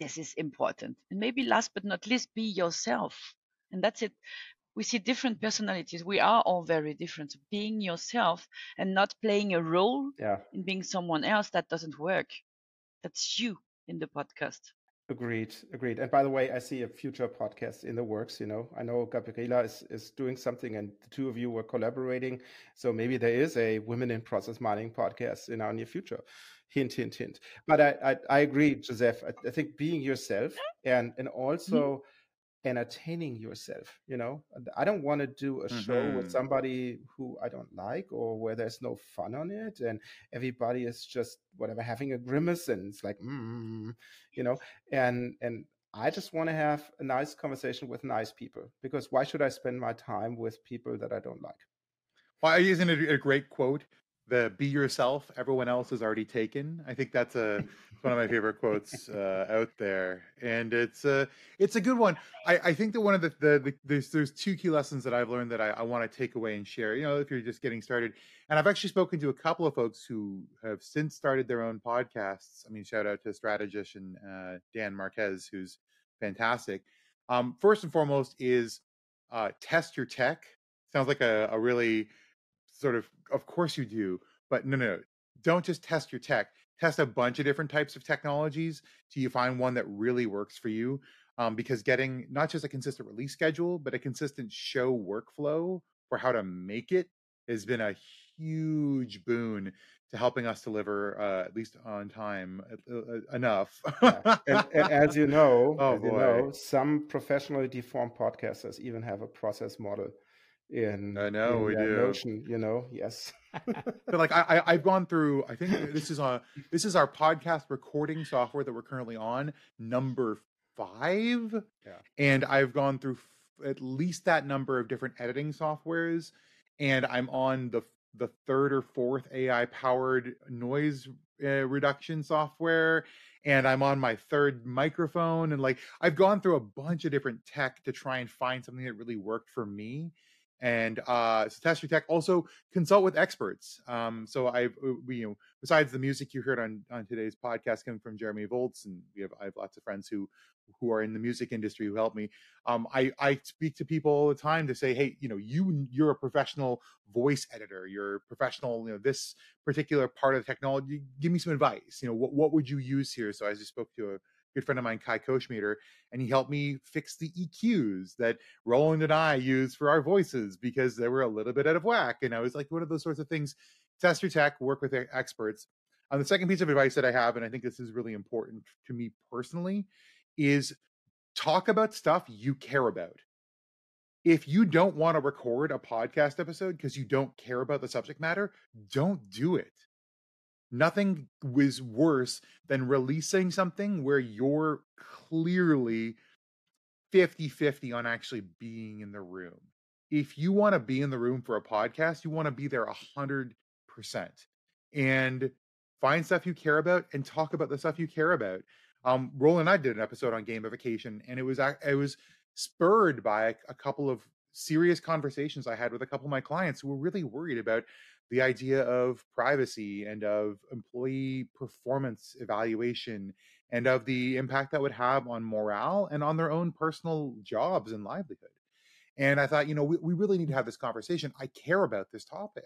this is important. And maybe last but not least be yourself. And that's it we see different personalities. We are all very different. Being yourself and not playing a role yeah. in being someone else, that doesn't work. That's you in the podcast. Agreed, agreed. And by the way, I see a future podcast in the works. You know, I know Gabriela is, is doing something, and the two of you were collaborating. So maybe there is a women in process mining podcast in our near future. Hint, hint, hint. But I, I, I agree, Josèphe. I, I, think being yourself and and also. Mm-hmm entertaining yourself you know i don't want to do a mm-hmm. show with mm-hmm. somebody who i don't like or where there's no fun on it and everybody is just whatever having a grimace and it's like mm, you know and and i just want to have a nice conversation with nice people because why should i spend my time with people that i don't like well isn't it a great quote the be yourself everyone else is already taken. I think that's a one of my favorite quotes uh, out there. And it's a it's a good one. I, I think that one of the, the, the there's there's two key lessons that i've learned that i, I want to take away and share you know if you're just getting started. And i've actually spoken to a couple of folks who have since started their own podcasts. I mean shout out to strategist and uh, dan marquez who's fantastic. Um, first and foremost is uh, test your tech. Sounds like a, a really sort of of course you do but no no don't just test your tech test a bunch of different types of technologies till you find one that really works for you um, because getting not just a consistent release schedule but a consistent show workflow for how to make it has been a huge boon to helping us deliver uh, at least on time uh, uh enough. yeah. and, and, as you know, oh, as you know, some professionally deformed podcasters even have a process model in I know in we do Notion, you know, yes. but like I, I have gone through. I think this is a this is our podcast recording software that we're currently on, number five. Yeah, and I've gone through f- at least that number of different editing softwares, and I'm on the the third or fourth AI powered noise uh, reduction software and I'm on my third microphone and like I've gone through a bunch of different tech to try and find something that really worked for me and uh, so test your tech. Also, consult with experts. Um, so I, uh, we, you know, besides the music you heard on on today's podcast coming from Jeremy Volts, and we have I have lots of friends who who are in the music industry who help me. Um, I I speak to people all the time to say, hey, you know, you you're a professional voice editor. You're professional. You know, this particular part of the technology. Give me some advice. You know, what what would you use here? So I just spoke to a good friend of mine, Kai Koshmeter, and he helped me fix the EQs that Roland and I use for our voices because they were a little bit out of whack. And I was like, one of those sorts of things? Test your tech, work with experts. On the second piece of advice that I have, and I think this is really important to me personally, is talk about stuff you care about. If you don't want to record a podcast episode because you don't care about the subject matter, don't do it nothing was worse than releasing something where you're clearly 50 50 on actually being in the room. If you want to be in the room for a podcast, you want to be there 100% and find stuff you care about and talk about the stuff you care about. Um, Roland and I did an episode on gamification, and it was it was spurred by a, a couple of serious conversations I had with a couple of my clients who were really worried about the idea of privacy and of employee performance evaluation and of the impact that would have on morale and on their own personal jobs and livelihood. And I thought, you know, we, we really need to have this conversation. I care about this topic.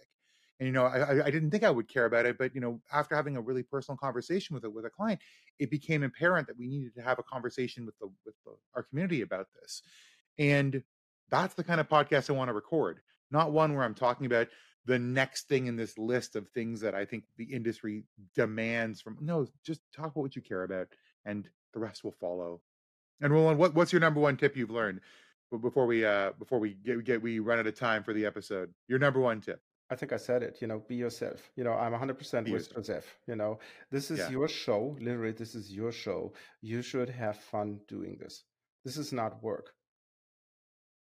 And, you know, I, I didn't think I would care about it, but, you know, after having a really personal conversation with it with a client, it became apparent that we needed to have a conversation with the, with the, our community about this. And that's the kind of podcast I want to record, not one where I'm talking about the next thing in this list of things that I think the industry demands from. No, just talk about what you care about, and the rest will follow. And Roland, what, what's your number one tip you've learned before we uh before we get, get we run out of time for the episode? Your number one tip. I think I said it, you know, be yourself. You know, I'm 100% be with yourself. Josèphe. You know, this is yeah. your show. Literally, this is your show. You should have fun doing this. This is not work.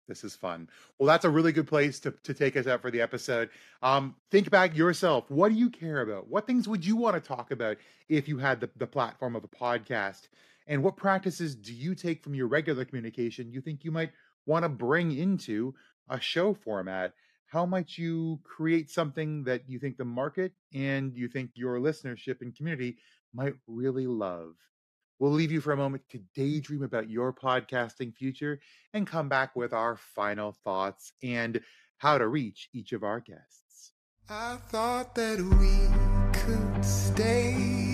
This is fun. Well, that's a really good place to, to take us out for the episode. Um, think back yourself. What do you care about? What things would you want to talk about if you had the, the platform of a podcast? And what practices do you take from your regular communication you think you might want to bring into a show format? How might you create something that you think the market and you think your listenership and community might really love? We'll leave you for a moment to daydream about your podcasting future and come back with our final thoughts and how to reach each of our guests. I thought that we could stay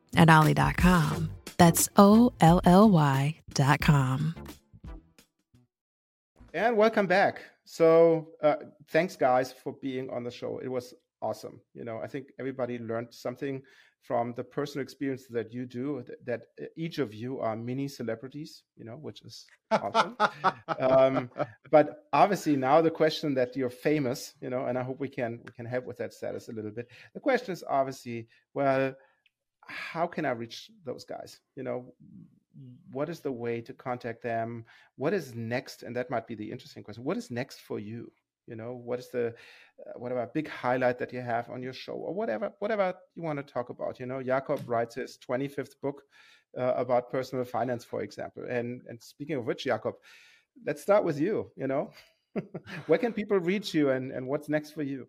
at OLLY.com. That's O L L Y.com. And welcome back. So, uh, thanks, guys, for being on the show. It was awesome. You know, I think everybody learned something from the personal experience that you do. That, each of you are mini celebrities. You know, which is awesome. um, but obviously now the question that you're famous. You know, and I hope we can we can help with that status a little bit. The question is obviously, well, how can I reach those guys? You know, what is the way to contact them? What is next? And that might be the interesting question. What is next for you? You know, what is the uh, whatever big highlight that you have on your show, or whatever whatever you want to talk about? You know, Jakub writes his twenty fifth book uh, about personal finance, for example. And and speaking of which, Jakub, let's start with you. You know, where can people reach you, and and what's next for you?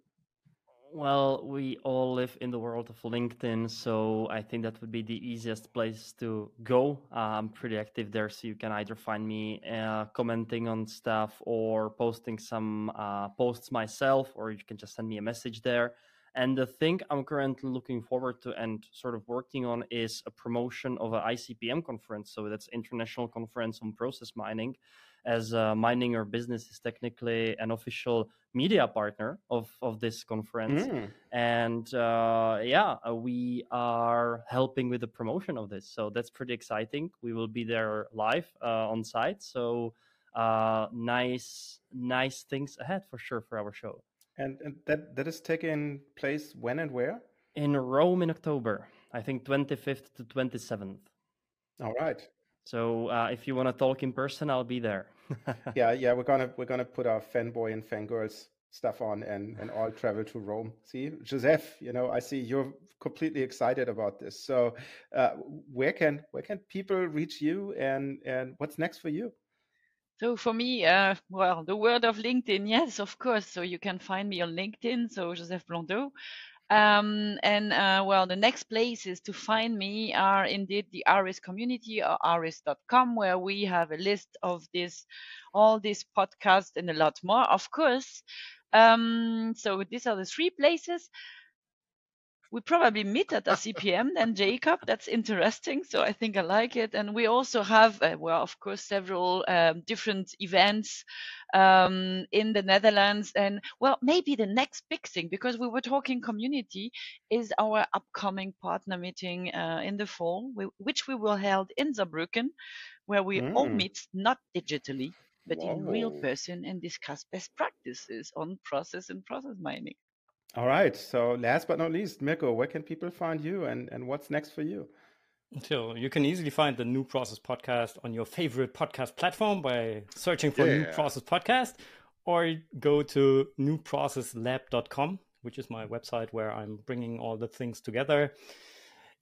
Well, we all live in the world of LinkedIn, so I think that would be the easiest place to go. Uh, I'm pretty active there, so you can either find me uh, commenting on stuff or posting some uh, posts myself, or you can just send me a message there. And the thing I'm currently looking forward to and sort of working on is a promotion of an ICPM conference. So that's International Conference on Process Mining as uh, Mining Your Business is technically an official media partner of, of this conference. Mm. And uh, yeah, uh, we are helping with the promotion of this. So that's pretty exciting. We will be there live uh, on site. So uh, nice, nice things ahead for sure for our show. And, and that that is taking place when and where? In Rome in October, I think 25th to 27th. All right. So uh, if you want to talk in person, I'll be there. yeah, yeah, we're gonna we're gonna put our fanboy and fangirls stuff on and and all travel to Rome. See, Josèphe, you know, I see you're completely excited about this. So, uh, where can where can people reach you, and and what's next for you? So for me, uh, well, the word of LinkedIn, yes, of course. So you can find me on LinkedIn, so Josèphe Blondaut. Um, and uh, well, the next places to find me are indeed the ARIS community or aris.com, where we have a list of this, all these podcasts and a lot more, of course. Um, so these are the three places we probably meet at ICPM then Jakub. That's interesting. So I think I like it. And we also have, uh, well, of course, several um, different events um, in the Netherlands. And well, maybe the next big thing, because we were talking community, is our upcoming partner meeting uh, in the fall, which we will held in Saarbrücken, where we mm. all meet not digitally, but Whoa. in real person and discuss best practices on process and process mining. All right. So last but not least, Mirko, where can people find you and, and what's next for you? So you can easily find the New Process Podcast on your favorite podcast platform by searching for yeah. New Process Podcast or go to newprocesslab.com, which is my website where I'm bringing all the things together.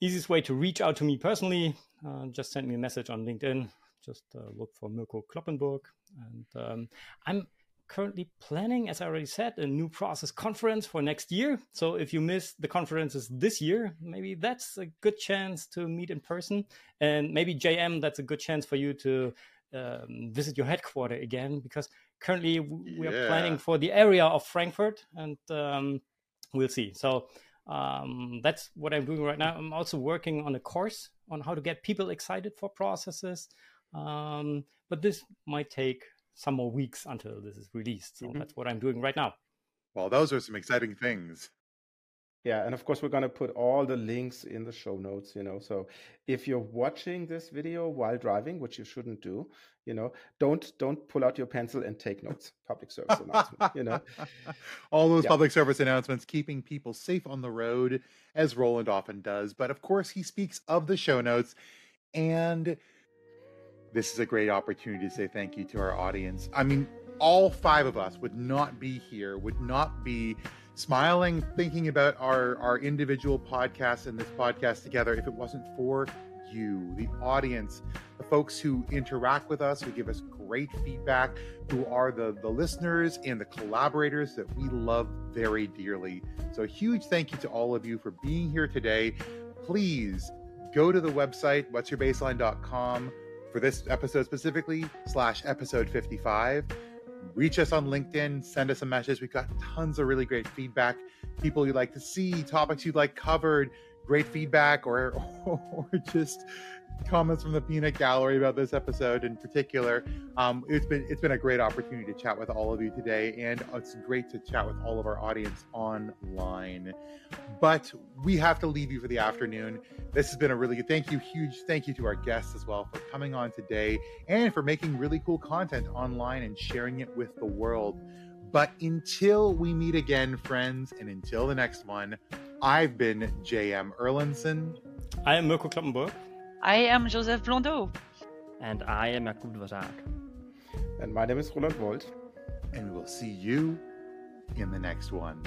Easiest way to reach out to me personally, uh, just send me a message on LinkedIn. Just uh, look for Mirko Kloppenburg. And um, I'm currently planning, as I already said, a new process conference for next year. So if you miss the conferences this year, maybe that's a good chance to meet in person. And maybe JM, that's a good chance for you to um, visit your headquarter again, because currently we are yeah. planning for the area of Frankfurt, and um, we'll see. So um, that's what I'm doing right now. I'm also working on a course on how to get people excited for processes. Um, but this might take some more weeks until this is released. So mm-hmm. that's what I'm doing right now. Well, those are some exciting things. Yeah, and of course we're going to put all the links in the show notes, you know. So if you're watching this video while driving, which you shouldn't do, you know, don't don't pull out your pencil and take notes. Public service announcement, you know. All those yeah. public service announcements keeping people safe on the road as Roland often does, but of course he speaks of the show notes and this is a great opportunity to say thank you to our audience. I mean, all five of us would not be here, would not be smiling, thinking about our, our individual podcasts and this podcast together if it wasn't for you, the audience, the folks who interact with us, who give us great feedback, who are the, the listeners and the collaborators that we love very dearly. So, a huge thank you to all of you for being here today. Please go to the website, what'syourbaseline.com for this episode specifically, slash episode 55. Reach us on LinkedIn, send us a message. We've got tons of really great feedback, people you'd like to see, topics you'd like covered, great feedback or or just comments from the peanut gallery about this episode in particular. Um, it's been it's been a great opportunity to chat with all of you today, and it's great to chat with all of our audience online. But we have to leave you for the afternoon. This has been a really good thank you, huge thank you to our guests as well for coming on today and for making really cool content online and sharing it with the world. But until we meet again, friends, and until the next one, I've been JM Erlendson. I am Mirko Kloppenburg. I am Josèphe Blondaut. And I am Jakub Dvořák. And my name is Roland Woldt. And we'll see you in the next one.